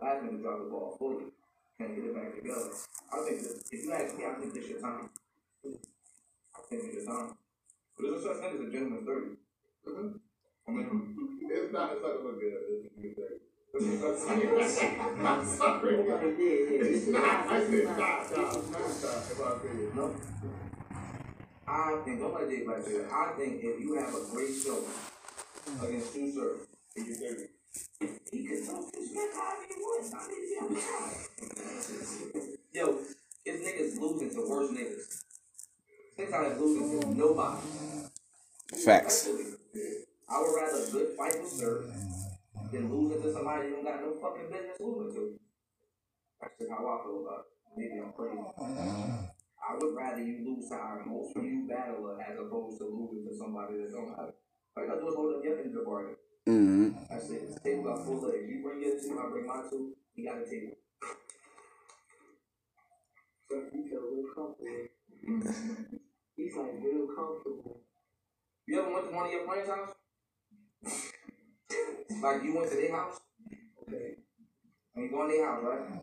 Last nigga dropped the ball fully. Can't get it back together. I think that if you ask me, I think this your time. I think it's your time. But there's a such thing as a gentleman's 30. Mm-hmm. I mean, It's not, it's not gonna good. It's a good thing. [LAUGHS] I'm sorry. It's not, not, I this said is not. stop, stop, stop, in my opinion. No. I think, don't let Jay back there. I think if you have a great show against Tsu Surf, And you're dirty. He could talk his back however he wants. I mean, yeah, I'm sorry. Yo, his niggas losing to worse niggas. Six out losing to nobody. Facts. I would rather good fight with Sir than losing to somebody you don't got no fucking business losing to. That's just how I feel about it. Maybe I'm crazy. I would rather you lose to our most you battler as opposed to losing to somebody that don't have it. All you gotta do is hold up your end of the bargain. Mm-hmm. This table got full legs. You bring your two, I bring my two. You got a table. So he feel real comfortable. He's like real comfortable. You ever went to one of your friends' house? like you went to their house, okay, and you go in their house, right?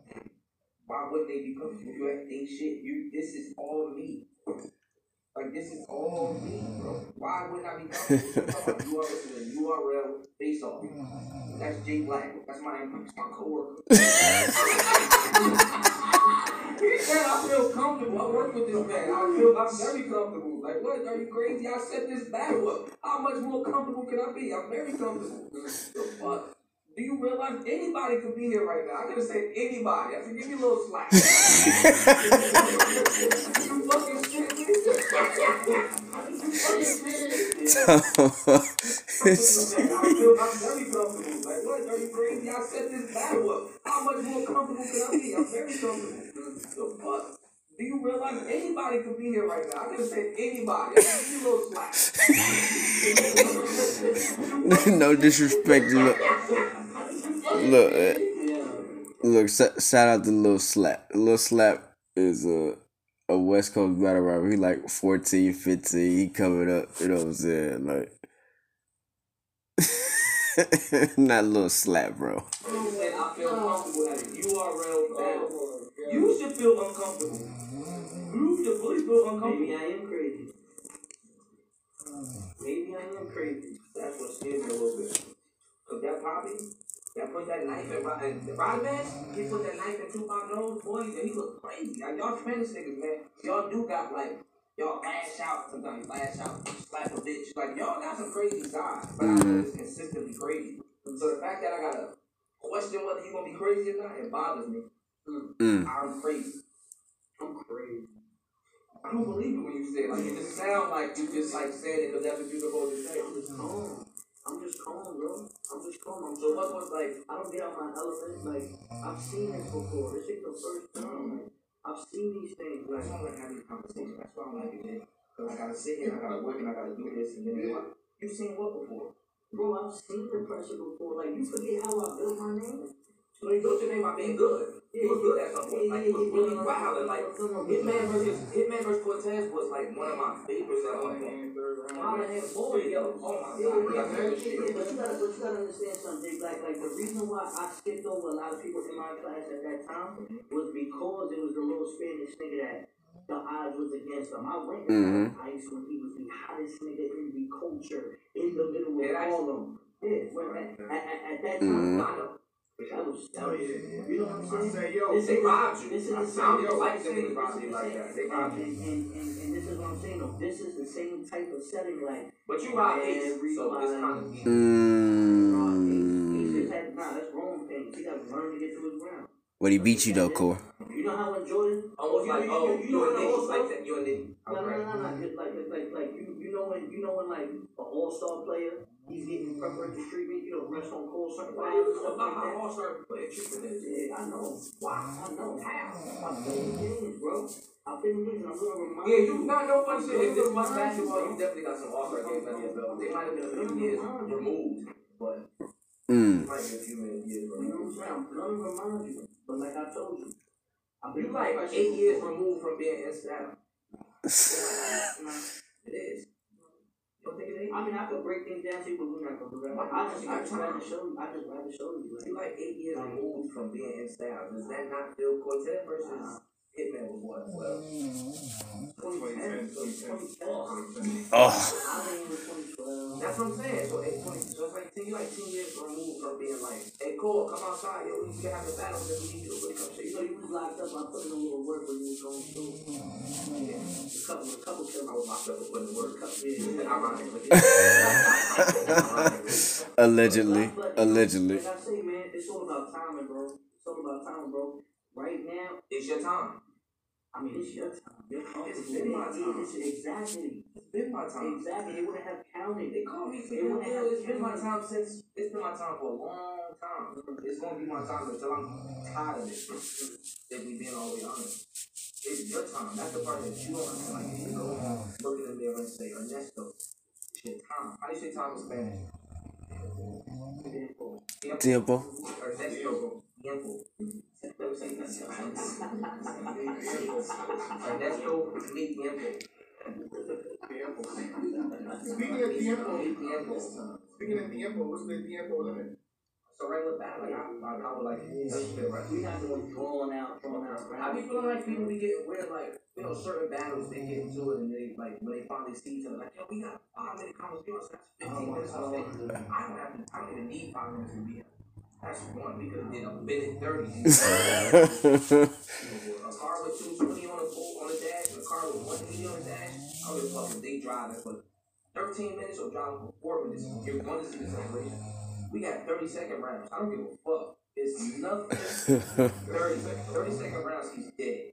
Why wouldn't they be comfortable? You at they shit. You this is all me. Like this is all me, bro. Why wouldn't I be are listening to URL face off. That's Jay Black. That's my that's my coworker. [LAUGHS] He said I feel comfortable. I work with this man. I feel I'm very comfortable. Like what? Are you crazy? I set this battle up. How much more comfortable can I be? I'm very comfortable. The fuck? Do you realize anybody could be here right now? I could have said anybody. I said, give me a little slack. [LAUGHS] you fucking shit me. you fucking shit me. I feel I'm very comfortable. Like what? Are you crazy? I set this battle up. How much more comfortable can I be? I'm very comfortable. Do you realize anybody could be here right now? I could have said anybody. No disrespect. Look, look, uh, look. Shout out to Lil Slap. Lil Slap is a a West Coast battle rapper. He like 14, 15. He coming up. You know what I'm saying? Like, [LAUGHS] not Lil Slap, bro. and I feel comfortable at a You should feel uncomfortable. You should really feel Maybe uncomfortable. I am crazy. Maybe I am crazy. That's what scares me a little bit. Cause that Poppy, that put that knife in and the Roddy he put that knife in Tupac nose, boys, and he was crazy. Like y'all Spanish niggas, man, y'all do got like y'all lash out sometimes, lash out, slap a bitch. Like y'all got some crazy sides, but I know it's consistently crazy. So the fact that I gotta question whether you gonna be crazy or not, it bothers me. Mm. I'm crazy. I'm crazy. I don't believe it when you say it. Like it just sound like you just like said it because that's what you're supposed to say. I'm just calm. I'm just calm, bro. I'm just calm. I'm So what was like? I don't get out my element. Like I've seen this before. This ain't the first time. Like I've seen these things. Like why I like having a conversation. That's why I'm like it. Because I gotta sit here, I gotta work, and I gotta do this, and then what? you've seen what before? bro, I've seen the pressure before. Like you forget how I built my name. So you built your name being good. You was good at something. Like, it was really wild. And like, Hitman versus Hitman versus Cortez was like one of my favorites at one point. Mama had a boy together. Oh my god. yeah, That's yeah, very yeah, shit. yeah, but you gotta, but you gotta understand something, Like, like the reason why I skipped over a lot of people in my class at that time was because it was the little Spanish nigga that the odds was against him. I went to Mhm. ice when he was the hottest nigga in the culture in the middle of Yeah, that's- Harlem. Yeah, when at, at, at, at that time, I know. Was, that was, you know what I'm saying? I say, yo, This they robbed you. This is I the found same. your life this is niggas the robbed same- you like that. They robbed you. and, and, and, and this is what I'm saying. though. This is the same type of setting. Like But you robbed Ace, so it's kind of. Mm. Nah, that's wrong things. He got to learn to get to his ground. But he beat you though, Core. You know how when Jordan, Almost like, oh, you, you you know when Nitty, like that. You and Nitty. no, no, no, no, no, like, like, like, like you, you know when, you know when like an all star player, he's getting preferential treatment. You know, refs don't call certain Why players you and stuff about like how that. all star play treatment is? Yeah, I know. Wow, I know. How? I've been in games, bro. I've been in games, and I'm gonna Yeah, you. you not no funny shit. If this was Remind you, basketball, you definitely got some all star games under your belt. They might have been a few years removed, but Mm. might be a few minutes years You know what I'm removed. saying? I'm gonna remind you. But like I told you, I've been You like eight years removed from being in style. It is. You don't think it is? I mean, I could break things down to you, but we're not gonna do that. I just, I just rather show you. I just rather show you. You Like, like eight years removed from being in style. Does that not feel Cortez versus Hitman was what? Well, 2010, 2010. Oh. I mean, it was 2012. that's what I'm saying. So eight, 20, so it's like 10, you like 10 years removed from being like, hey, Cole, come outside, yo, we can have a battle, then we need you to wake up. So You know, you was locked up. I put in a little work when you was going through. yeah. A couple, a couple kills. I was locked up for the work up. Yeah. Ironic. [LAUGHS] Allegedly. Allegedly. Like I say, man, it's all about timing, bro. It's all about timing, bro. Right now, It's your time. I mean, it's your time. You're. It's been my time. It's exactly. It's been my time. Exactly. They wouldn't have counted. They call me for They you. wouldn't have It's been my time since. It's been my time for a long time. It's gonna be my time until I'm tired of it. If we being all the way honest, it's your time. That's the part that you don't understand. Like if you go look in the mirror and say Ernesto, it's your time. How do you say time in Spanish? Tiempo. Tiempo. Ernesto. Ernesto. Mi tiempo. Speaking of tiempo, speaking of tiempo, what's the tiempo limit? It's a regular battle. Like, I, I, I would like, right. We not doing drawn out, drawn out. I be feeling like people be getting weird, like, you know, certain battles, they get into it and they, like, when they finally see each other, like, yo, we got five minute conversation, that's 15 minutes. I don't have to, I don't even need five minutes to be here. That's one, we could have did a minute 30. [LAUGHS] a car with 220 on the on the dash, and a car with 180 on the dash, I don't fuck if they driving for 13 minutes or driving for 4 minutes. You're going to see the race. We got 30 second rounds. I don't give a fuck. It's nothing. [LAUGHS] 30, 30 second rounds, he's dead.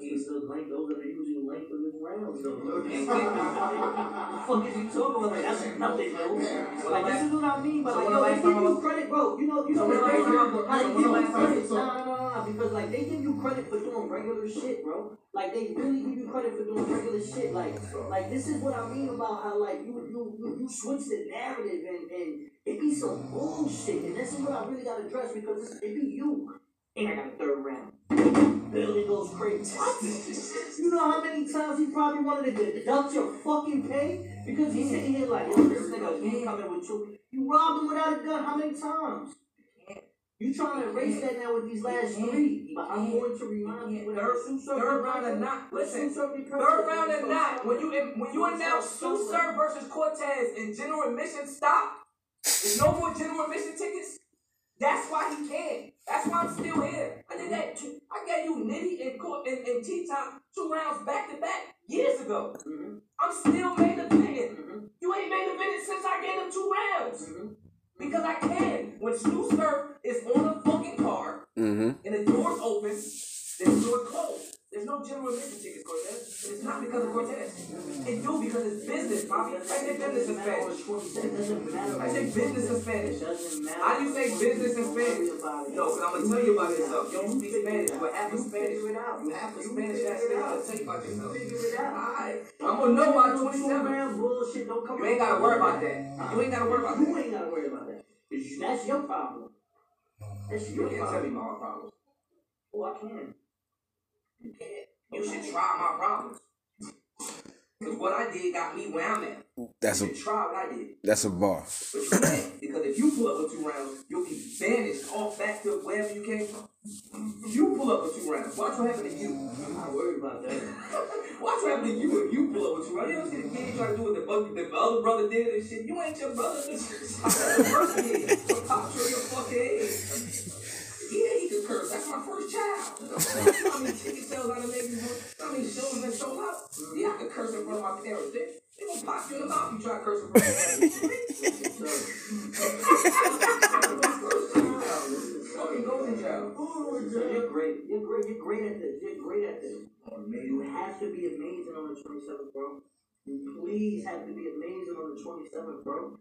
He's the length, those are the usual length of rounds. though. What the fuck is you talking about? Like, that's nothing, bro. Like, this is what I mean, but So like, yo, they give you credit, bro. You know, you know So when the what's last crazy? Like, so give the you credit. No, no, no, no, because like they give you credit for doing regular shit, bro. Like they really give you credit for doing regular shit. Like, like this is what I mean about how like you you you, you switch the narrative and and it be some bullshit, and this is what I really gotta address because it's, it be you. And I got a third round. Building goes crazy. What? You know how many times he probably wanted to deduct your fucking pay because he's sitting here like, yo, this nigga, he coming with you. You robbed him without a gun. How many times? You trying to erase that now with these last three, but I'm going to remind you. with Third, third round or not, listen, third round or not, when you when you announce Tsu Surf versus Cortez and general admission stop, there's no more general admission tickets. That's why he can. That's why I'm still here. I did that. Two, I gave you Nitty and Court and, and T Top two rounds back to back years ago. Mm-hmm. I'm still main eventing. Mm-hmm. You ain't main evented since I gave him two rounds. Mm-hmm. Because I can. When Tsu Surf is on a fucking car Mm-hmm. and the door's open, then the door's closed. There's no general admission tickets, Cortez. It's not because of Cortez. It do because it's business, Bobby. I say business in Spanish. It doesn't matter. I say business in Spanish. It doesn't matter. How do you say business in Spanish? Don't worry about it. No, because I'm going to tell you about yourself. You don't speak Spanish. You're half You Spanish. figure it out. You half a Spanish ass it nigga. out. I'll tell you about yourself. Alright. I'm going to know by 27. Man, bullshit. Don't come You ain't got to worry about that. You ain't got to worry about You that. ain't gotta worry about that. you- That's your problem. That's You your can't tell me problem. my problems. Oh, I can. You should try my problems. Because what I did got me where I'm at. That's a You should try what I did. that's a bar. But you can't. Because if you pull up with two rounds, you'll be banished off back to wherever you came from. If You pull up with two rounds. Watch what happen to you. I'm not worried about that. [LAUGHS] Watch what happen to you if you pull up with two rounds. You don't see the kid trying to do what the, bug- the other brother did and shit. You ain't your brother. [LAUGHS] This is the first kid. So pop show your fucking head. Yeah, curse. That's my first child. How many ticket sales I done made before? How many shows been sold out? Yeah, I could curse in front of my parents. They, they gonna pop you in the mouth if you try to curse in front of my parents. Fucking golden child. You're great. You're great. You're great at this. You're great at this. You have to be amazing on the 27th, bro. You please have to be amazing on the 27th, bro.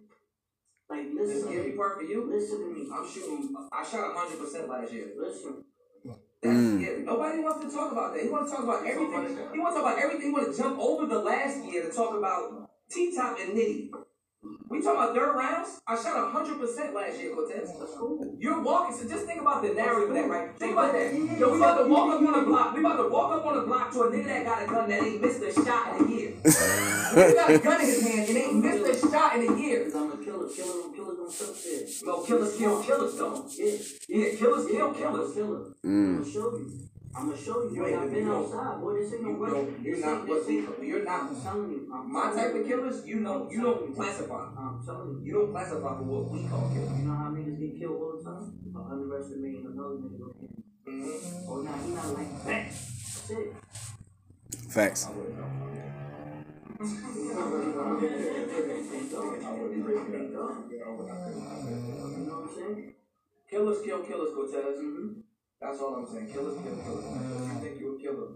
Like, This listen. scary part for you. Listen to me. I'm shooting. I shot hundred percent last year. Listen. That's Mm. scary. Nobody wants to talk about that. He wants to talk about everything. He wants to talk about everything. He want to jump over the last year to talk about T Top and Nitty. We talking about third rounds. I shot hundred percent last year, Cortez. That's cool. You're walking, so just think about the narrative of that, right? Think about that. Yo, we about to walk up on the block. We about to walk up on the block to a nigga that got a gun that ain't missed a shot in a year. [LAUGHS] he got a gun in his hand and ain't missed a shot in a year. I'm a killer. Killer don't killers don't touch shit. No, killers kill killers, though. Yeah. Yeah, killers kill I'm a killers. killer. I'm Mm. gonna show you. I'm gonna show you. You boy. ain't I've even been know. outside, boy. This ain't no You way. don't- you're not ain't- what you're not. I'm telling you. I'm My telling type you. of killers, you know, you don't classify. I'm telling you. You don't classify for what we call killers. You know how niggas get killed all the time? I underestimating another nigga with him. Mm-hmm. Oh, now he not like that. That's it. Facts. I wouldn't know. Thank God. Thank God. You know what I'm saying? Killers kill killers, Cortez. That's all I'm saying. Killers kill killers. If you think you're a killer,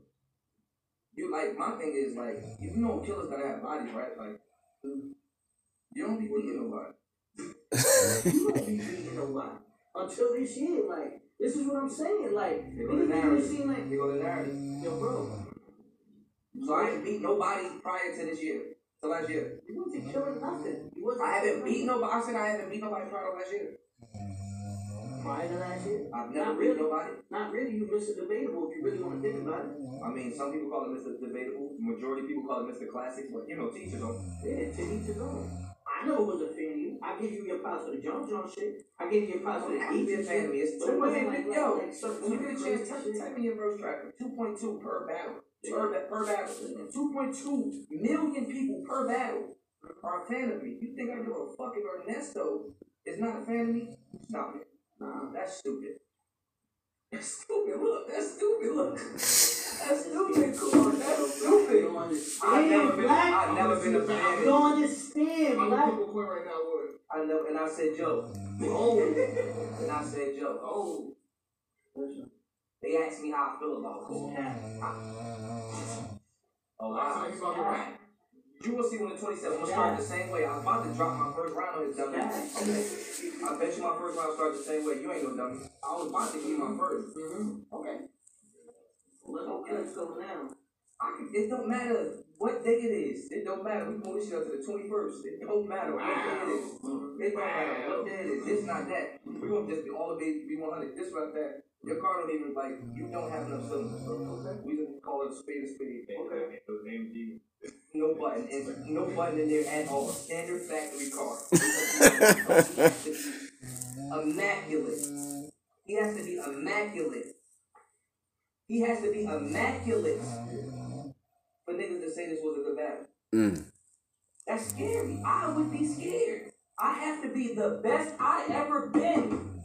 you like my thing is like you know killers gotta have bodies, right? Like you don't be beating nobody. You don't be beating nobody. Until this year, like, this is what I'm saying. Like, you go to niggas make it narrative. seem like, They go to narrative. yo, bro, So I ain't beat nobody prior to this year. To last year. you wasn't killing nothing. You wasn't I haven't beat nobody. I said I haven't beat nobody prior to last year. Last year. I've never Not really. nobody. Not really. You Mr. Debatable if you really want to think about it. I mean, some people call it Mr. Debatable. Majority of people call it Mr. Classic, but you know, teachers don't. Yeah, to each his own. I I never was a fan of you. I give you your props for the jump jump shit. I give you your props for the I have to be a beat fan of me. It's But two million. like- Yo, like certain when you get a chance, type, shit. type in your verse tracker. Two point two per battle. Per, per battle. Two point two million people per battle are a fan of me. You think I give a fuck if Ernesto is not a fan of me? Stop it. Nah, that's stupid. That's stupid. Look, that's stupid. Look. That's stupid. Come on, that's You stupid. don't understand, I've never been. black. I've never been a You fan. don't understand, I'm black. a people queen right now, Wood. I know, and I said Joe. Oh, and I said Joe. Oh, Listen, they asked me how I feel about Cole. Oh, Last wow. Oh, time you about to rap. You will see when the 27 will start the same way. I was about to drop my first round on his dummy. Okay. I bet you my first round start the same way. You ain't no dummy. I was about to give my 1st Mm-hmm. Okay. Let's go, let's go now. I can, it don't matter what day it is. It don't matter. We can move this shit up to the 21st. It don't matter what day it is. It don't matter what day it is. It's not that. We gonna just be all the way be 100. This right there. Your car don't even like, you don't have enough cylinders. Okay. We just call it a spade a spade. Okay. No button, in, no button in there at all. Standard factory car. [LAUGHS] immaculate. He has to be immaculate. He has to be immaculate for niggas to say this was a good battle. Mm. That's scary. I would be scared. I have to be the best I ever been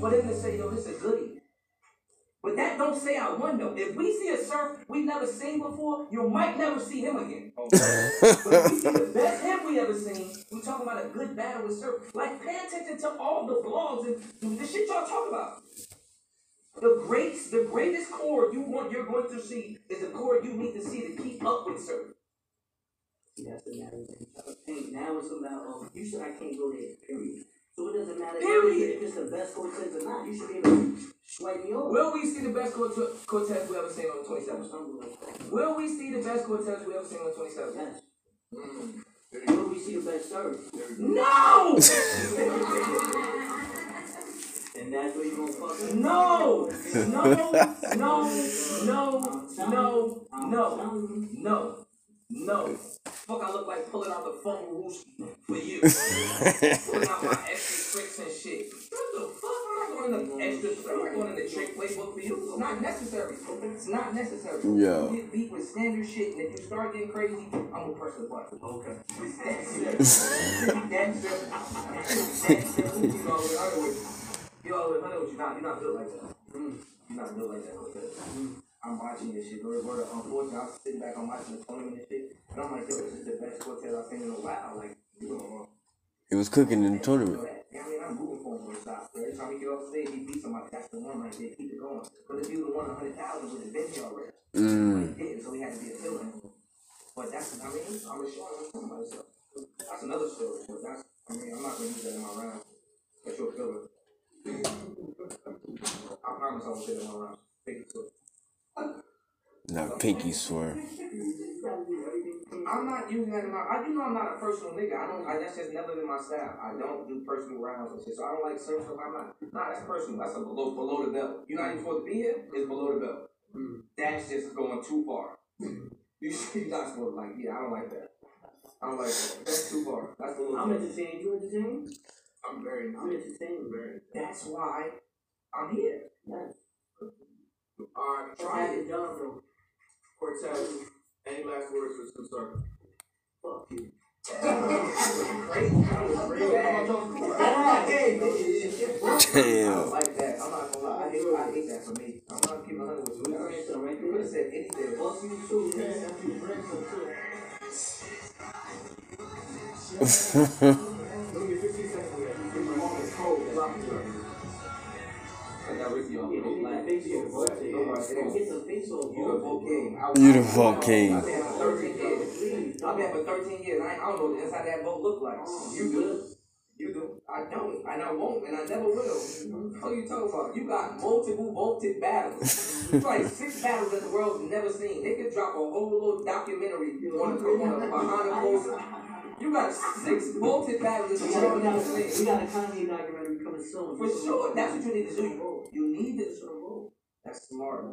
for them to say, yo, this is a goodie. But that don't say I won though. If we see a surf we never seen before, you might never see him again. but if we see the best him we ever seen, we talking about a good battle with surf. Like pay attention to all the blogs and the shit y'all talk about. The greats, the greatest core you want you're going to see is the core you need to see to keep up with surf. See, that's the matter. Hey, now it's about, oh, you said I can't go there, period. So it doesn't matter Period. if it's the best Cortez or not. You should be able to swipe me over. Will we see the best Cortez we ever seen on the 27th? Something. Will we see the best Cortez we ever seen on the 27th? Yes. Mm. Will we see the best serve? No! [LAUGHS] And that's where you gonna fuck up. No! No! No! No! No! No! No! No! Fuck, I look like pulling out the phone rules for you. [LAUGHS] pulling out my extra tricks and shit. What the fuck? I'm not going in the extra. I'm not going in the trick playbook for you. It's not necessary. It's not necessary. Yeah. You get beat with standard shit, and if you start getting crazy, I'm gonna press the button. Okay. That's it. That's it. That's it. You know, with other words, you know, with other words, you're not, you're not built like that. Mm. You're not built like that. I'm watching this shit. Unfortunately, I was sitting back, I'm watching the tournament and shit, and I'm like, yo, this is the best quartet I've seen in a while. Like, you know, It was cooking in the tournament. Yeah, I mean, I'm rooting for him stop. Every time he get off stage, he beat somebody. That's the one right there. Keep it going. But if he would have won 100,000, would have been here already. Mm. He didn't, so he had to be a villain. But that's, I mean, I'm a show. I'm talking about myself. That's another story. But that's, I mean, I'm not gonna use that in my round. That's your filler. I promise I won't say that in my round. Take it to it. Not pinky swear. I'm not using that in my. I do know I'm not a personal nigga. I don't. I, that's just never been my style. I don't do personal rounds and shit. So I don't like certain stuff. I'm not. Nah, that's personal. That's a below below the belt. You're not even supposed to be here. It's below the belt. Mm. That's just going too far. [LAUGHS] You you're not supposed to like. Yeah, I don't like that. I don't like that. That's too far. That's a little. I'm entertained. You entertained? I'm very. I'm entertained. very. That's why I'm here. Yes. Alright, Try try it. it, done, bro. Cortez, any last words for Sue Circle? Fuck you. Crazy. That was real bad. Hey, I Damn. don't like that. I'm not gonna lie. I hate, I hate that for me. I'm not keeping a hundred with you. Grandson right You could have said anything. Fuck you too. man. Fuck you, grandson too. Vote king. I- You the vote king. I've been here for 13 years. I've been for 13 years. I, don't know what the inside that vote look like. You do. You do. I don't. And I won't. And I never will. What are you talking about? You got multiple voted battles. It's like six battles that the world's never seen. They could drop a whole little documentary on a, on a behind the post. You got six voted battles that We the got, world we never got, we seen. got a Kanye documentary coming soon. For sure. That's what you need to do. You need to this. That's smart.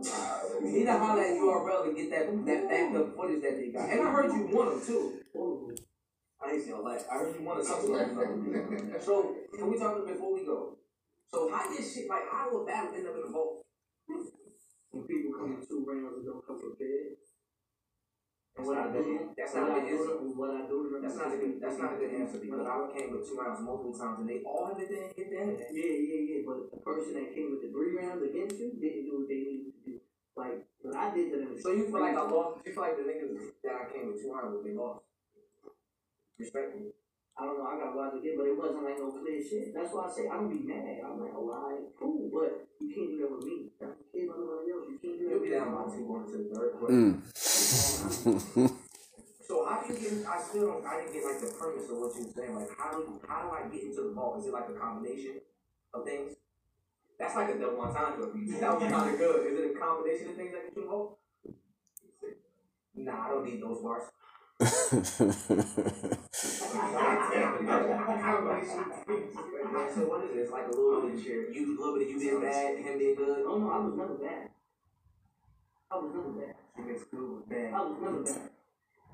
You need to holler at URL to get that that backed up footage that they got. And I heard you want them too. I ain't seen a laugh. I heard you wanted something like that. So, can we talk before we go? So, how this shit, like, how do a battle end up in a vote? When people come in two rounds and don't come prepared. That's not a good, that's not a what I good do, answer. what I do. That's not a good, that's not a good answer because I came with two rounds multiple times and they all have it there at the end. Yeah, yeah, yeah. But the person that came with the three rounds against you didn't do what they needed to do. Like what I did to them. So you feel like I lost, you feel like the niggas that I came with two rounds they lost. Respectfully. I don't know. I got watch again, but it wasn't like no clear shit. That's why I say I don't be mad. I'm like, oh, all right, cool, but you can't do that with me. That's the kid, nobody else. You can't do that You'll with be me. down by two going to the third. Mm. So how do you get? I still don't. I didn't get like the premise of what you were saying. Like how do how do I get into the ball? Is it like a combination of things? That's like a double entendre. That was kind of good. Is it a combination of things that get you involved? Nah, I don't need those bars. So a.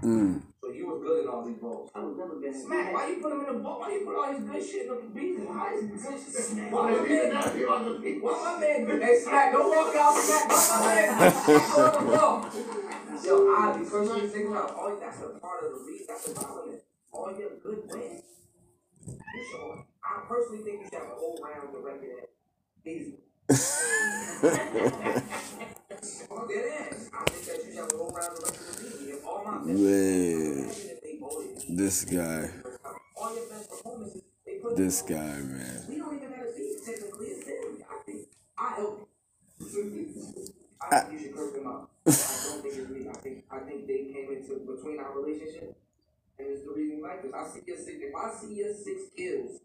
Oh mm. So you was good in all these balls. I was never bad. Smack, why you put him in the ball? Why you put all this good shit in the beat? Why is good shit smack? Why my man? Why my man? Hey, smack, don't walk out, smack. Why my man? On the. Yo, I be personally think about all that's a part of the league. That's a problem. All your good wins. You sure? I personally think you should have a whole round to record. Easy. Oh, dead ass. I think that you should have a whole round to record the league. If all my best Man, imagine if they voted this guy, all your best performances, they put this guy, man. We don't even have see technically. I think I help. [LAUGHS] I think you should curse them out. I don't think it's me. I think I think they came into between our relationship, and it's the reason why. Because I see your six. If I see your six kills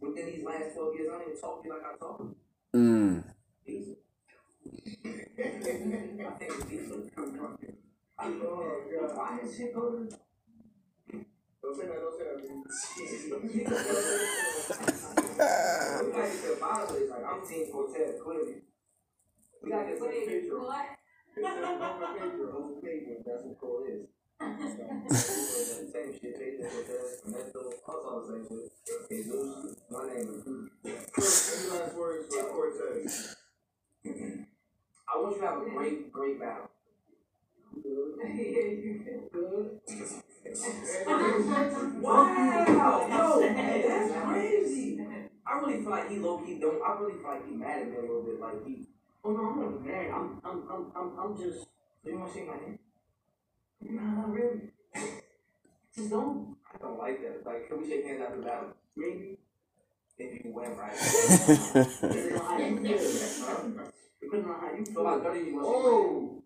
within these last twelve years, I don't even talk to you like I talk. Mm. Easy. I think it's decent. [LAUGHS] I know. Why is shit going? Don't say that, don't say that. We gotta get to the bottom of this. Like I'm Team Cortez, clearly. We gotta get to the picture. What? Those pavement, [LAUGHS] [LAUGHS] that's what Cole is. same shit, Peyton Cortez, Ernesto, also the same shit. Jesus, my name. Any last words for Cortez? I want you to have a great, great battle. Wow! Yo, that's crazy. I really feel like he low key don't. I really feel like he mad at me a little bit. Like he. Oh no, I'm not mad. I'm, I'm, I'm, I'm, I'm just, Do you want to shake my hand? nah, not really. Just don't. I don't like that. Like, can we shake hands after the battle? Maybe. If you win, right? [LAUGHS] Depending on how you feel. Depending on how you So feel. like, dirty, you want to shake my? Oh!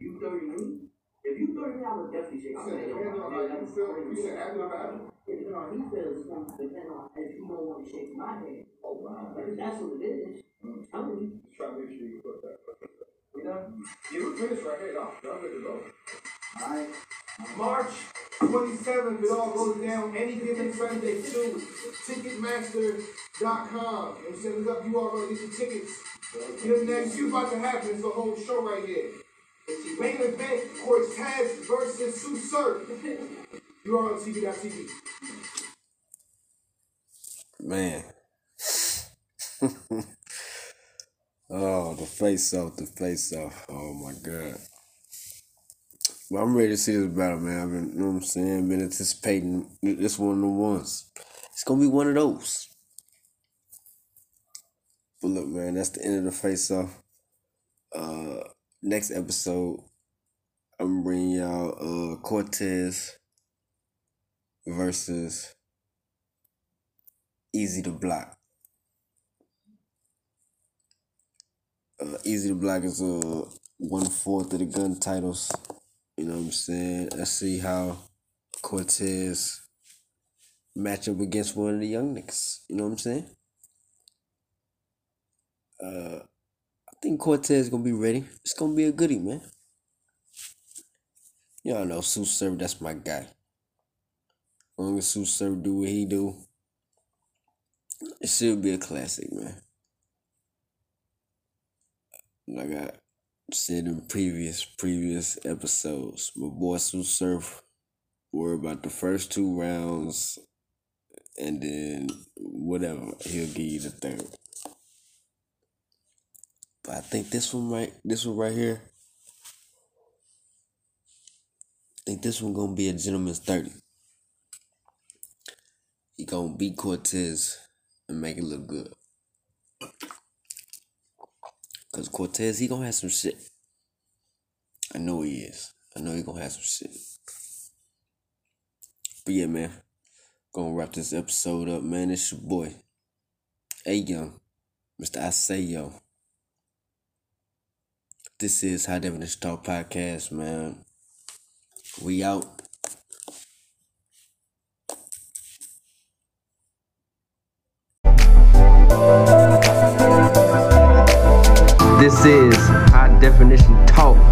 You 30 me? If you 30 me, I would definitely shake I my said, hand. depending on how you feel, you said after the battle? If you know how he feels, it's going to depend on if you don't want to shake my hand. Oh, wow. But that's what it is. I'm you. To make sure you put that. You were finished right here. Y'all to go. Alright. March 27th, it all goes down any given Sunday too. Ticketmaster.com. You know I'm saying? Look up, you all gonna get your tickets. You know, next you about to happen. It's a whole show right here. Main event, Cortez versus Tsu Surf. You are on TV.tv. Man. [LAUGHS] oh, the face off, the face off. Oh my god. Well, I'm ready to see this battle, man. I've been, you know what I'm saying, been anticipating this one of the ones. It's gonna be one of those. But look, man, that's the end of the face off. Uh, next episode, I'm bringing y'all uh Cortez versus Easy to Block. Uh, Easy to Block is uh one fourth of the gun titles. You know what I'm saying? Let's see how Cortez match up against one of the young niggas. You know what I'm saying? Uh, I think Cortez gonna be ready. It's gonna be a goodie, man. Y'all know Tsu Surf, that's my guy. As long as Tsu Surf do what he do, it should be a classic, man. Like I said in previous previous episodes, my boy Tsu Surf worry about the first two rounds, and then whatever he'll give you the third. But I think this one right, this one right here. I think this one gonna be a gentleman's thirty. He gonna beat Cortez and make it look good. Cause Cortez, he gonna have some shit. I know he is. I know he gonna have some shit. But yeah, man. Gonna wrap this episode up, man. It's your boy. hey Young. Mr. I Say Yo. This is High Definition Talk Podcast, man. We out. This is High Definition Talk.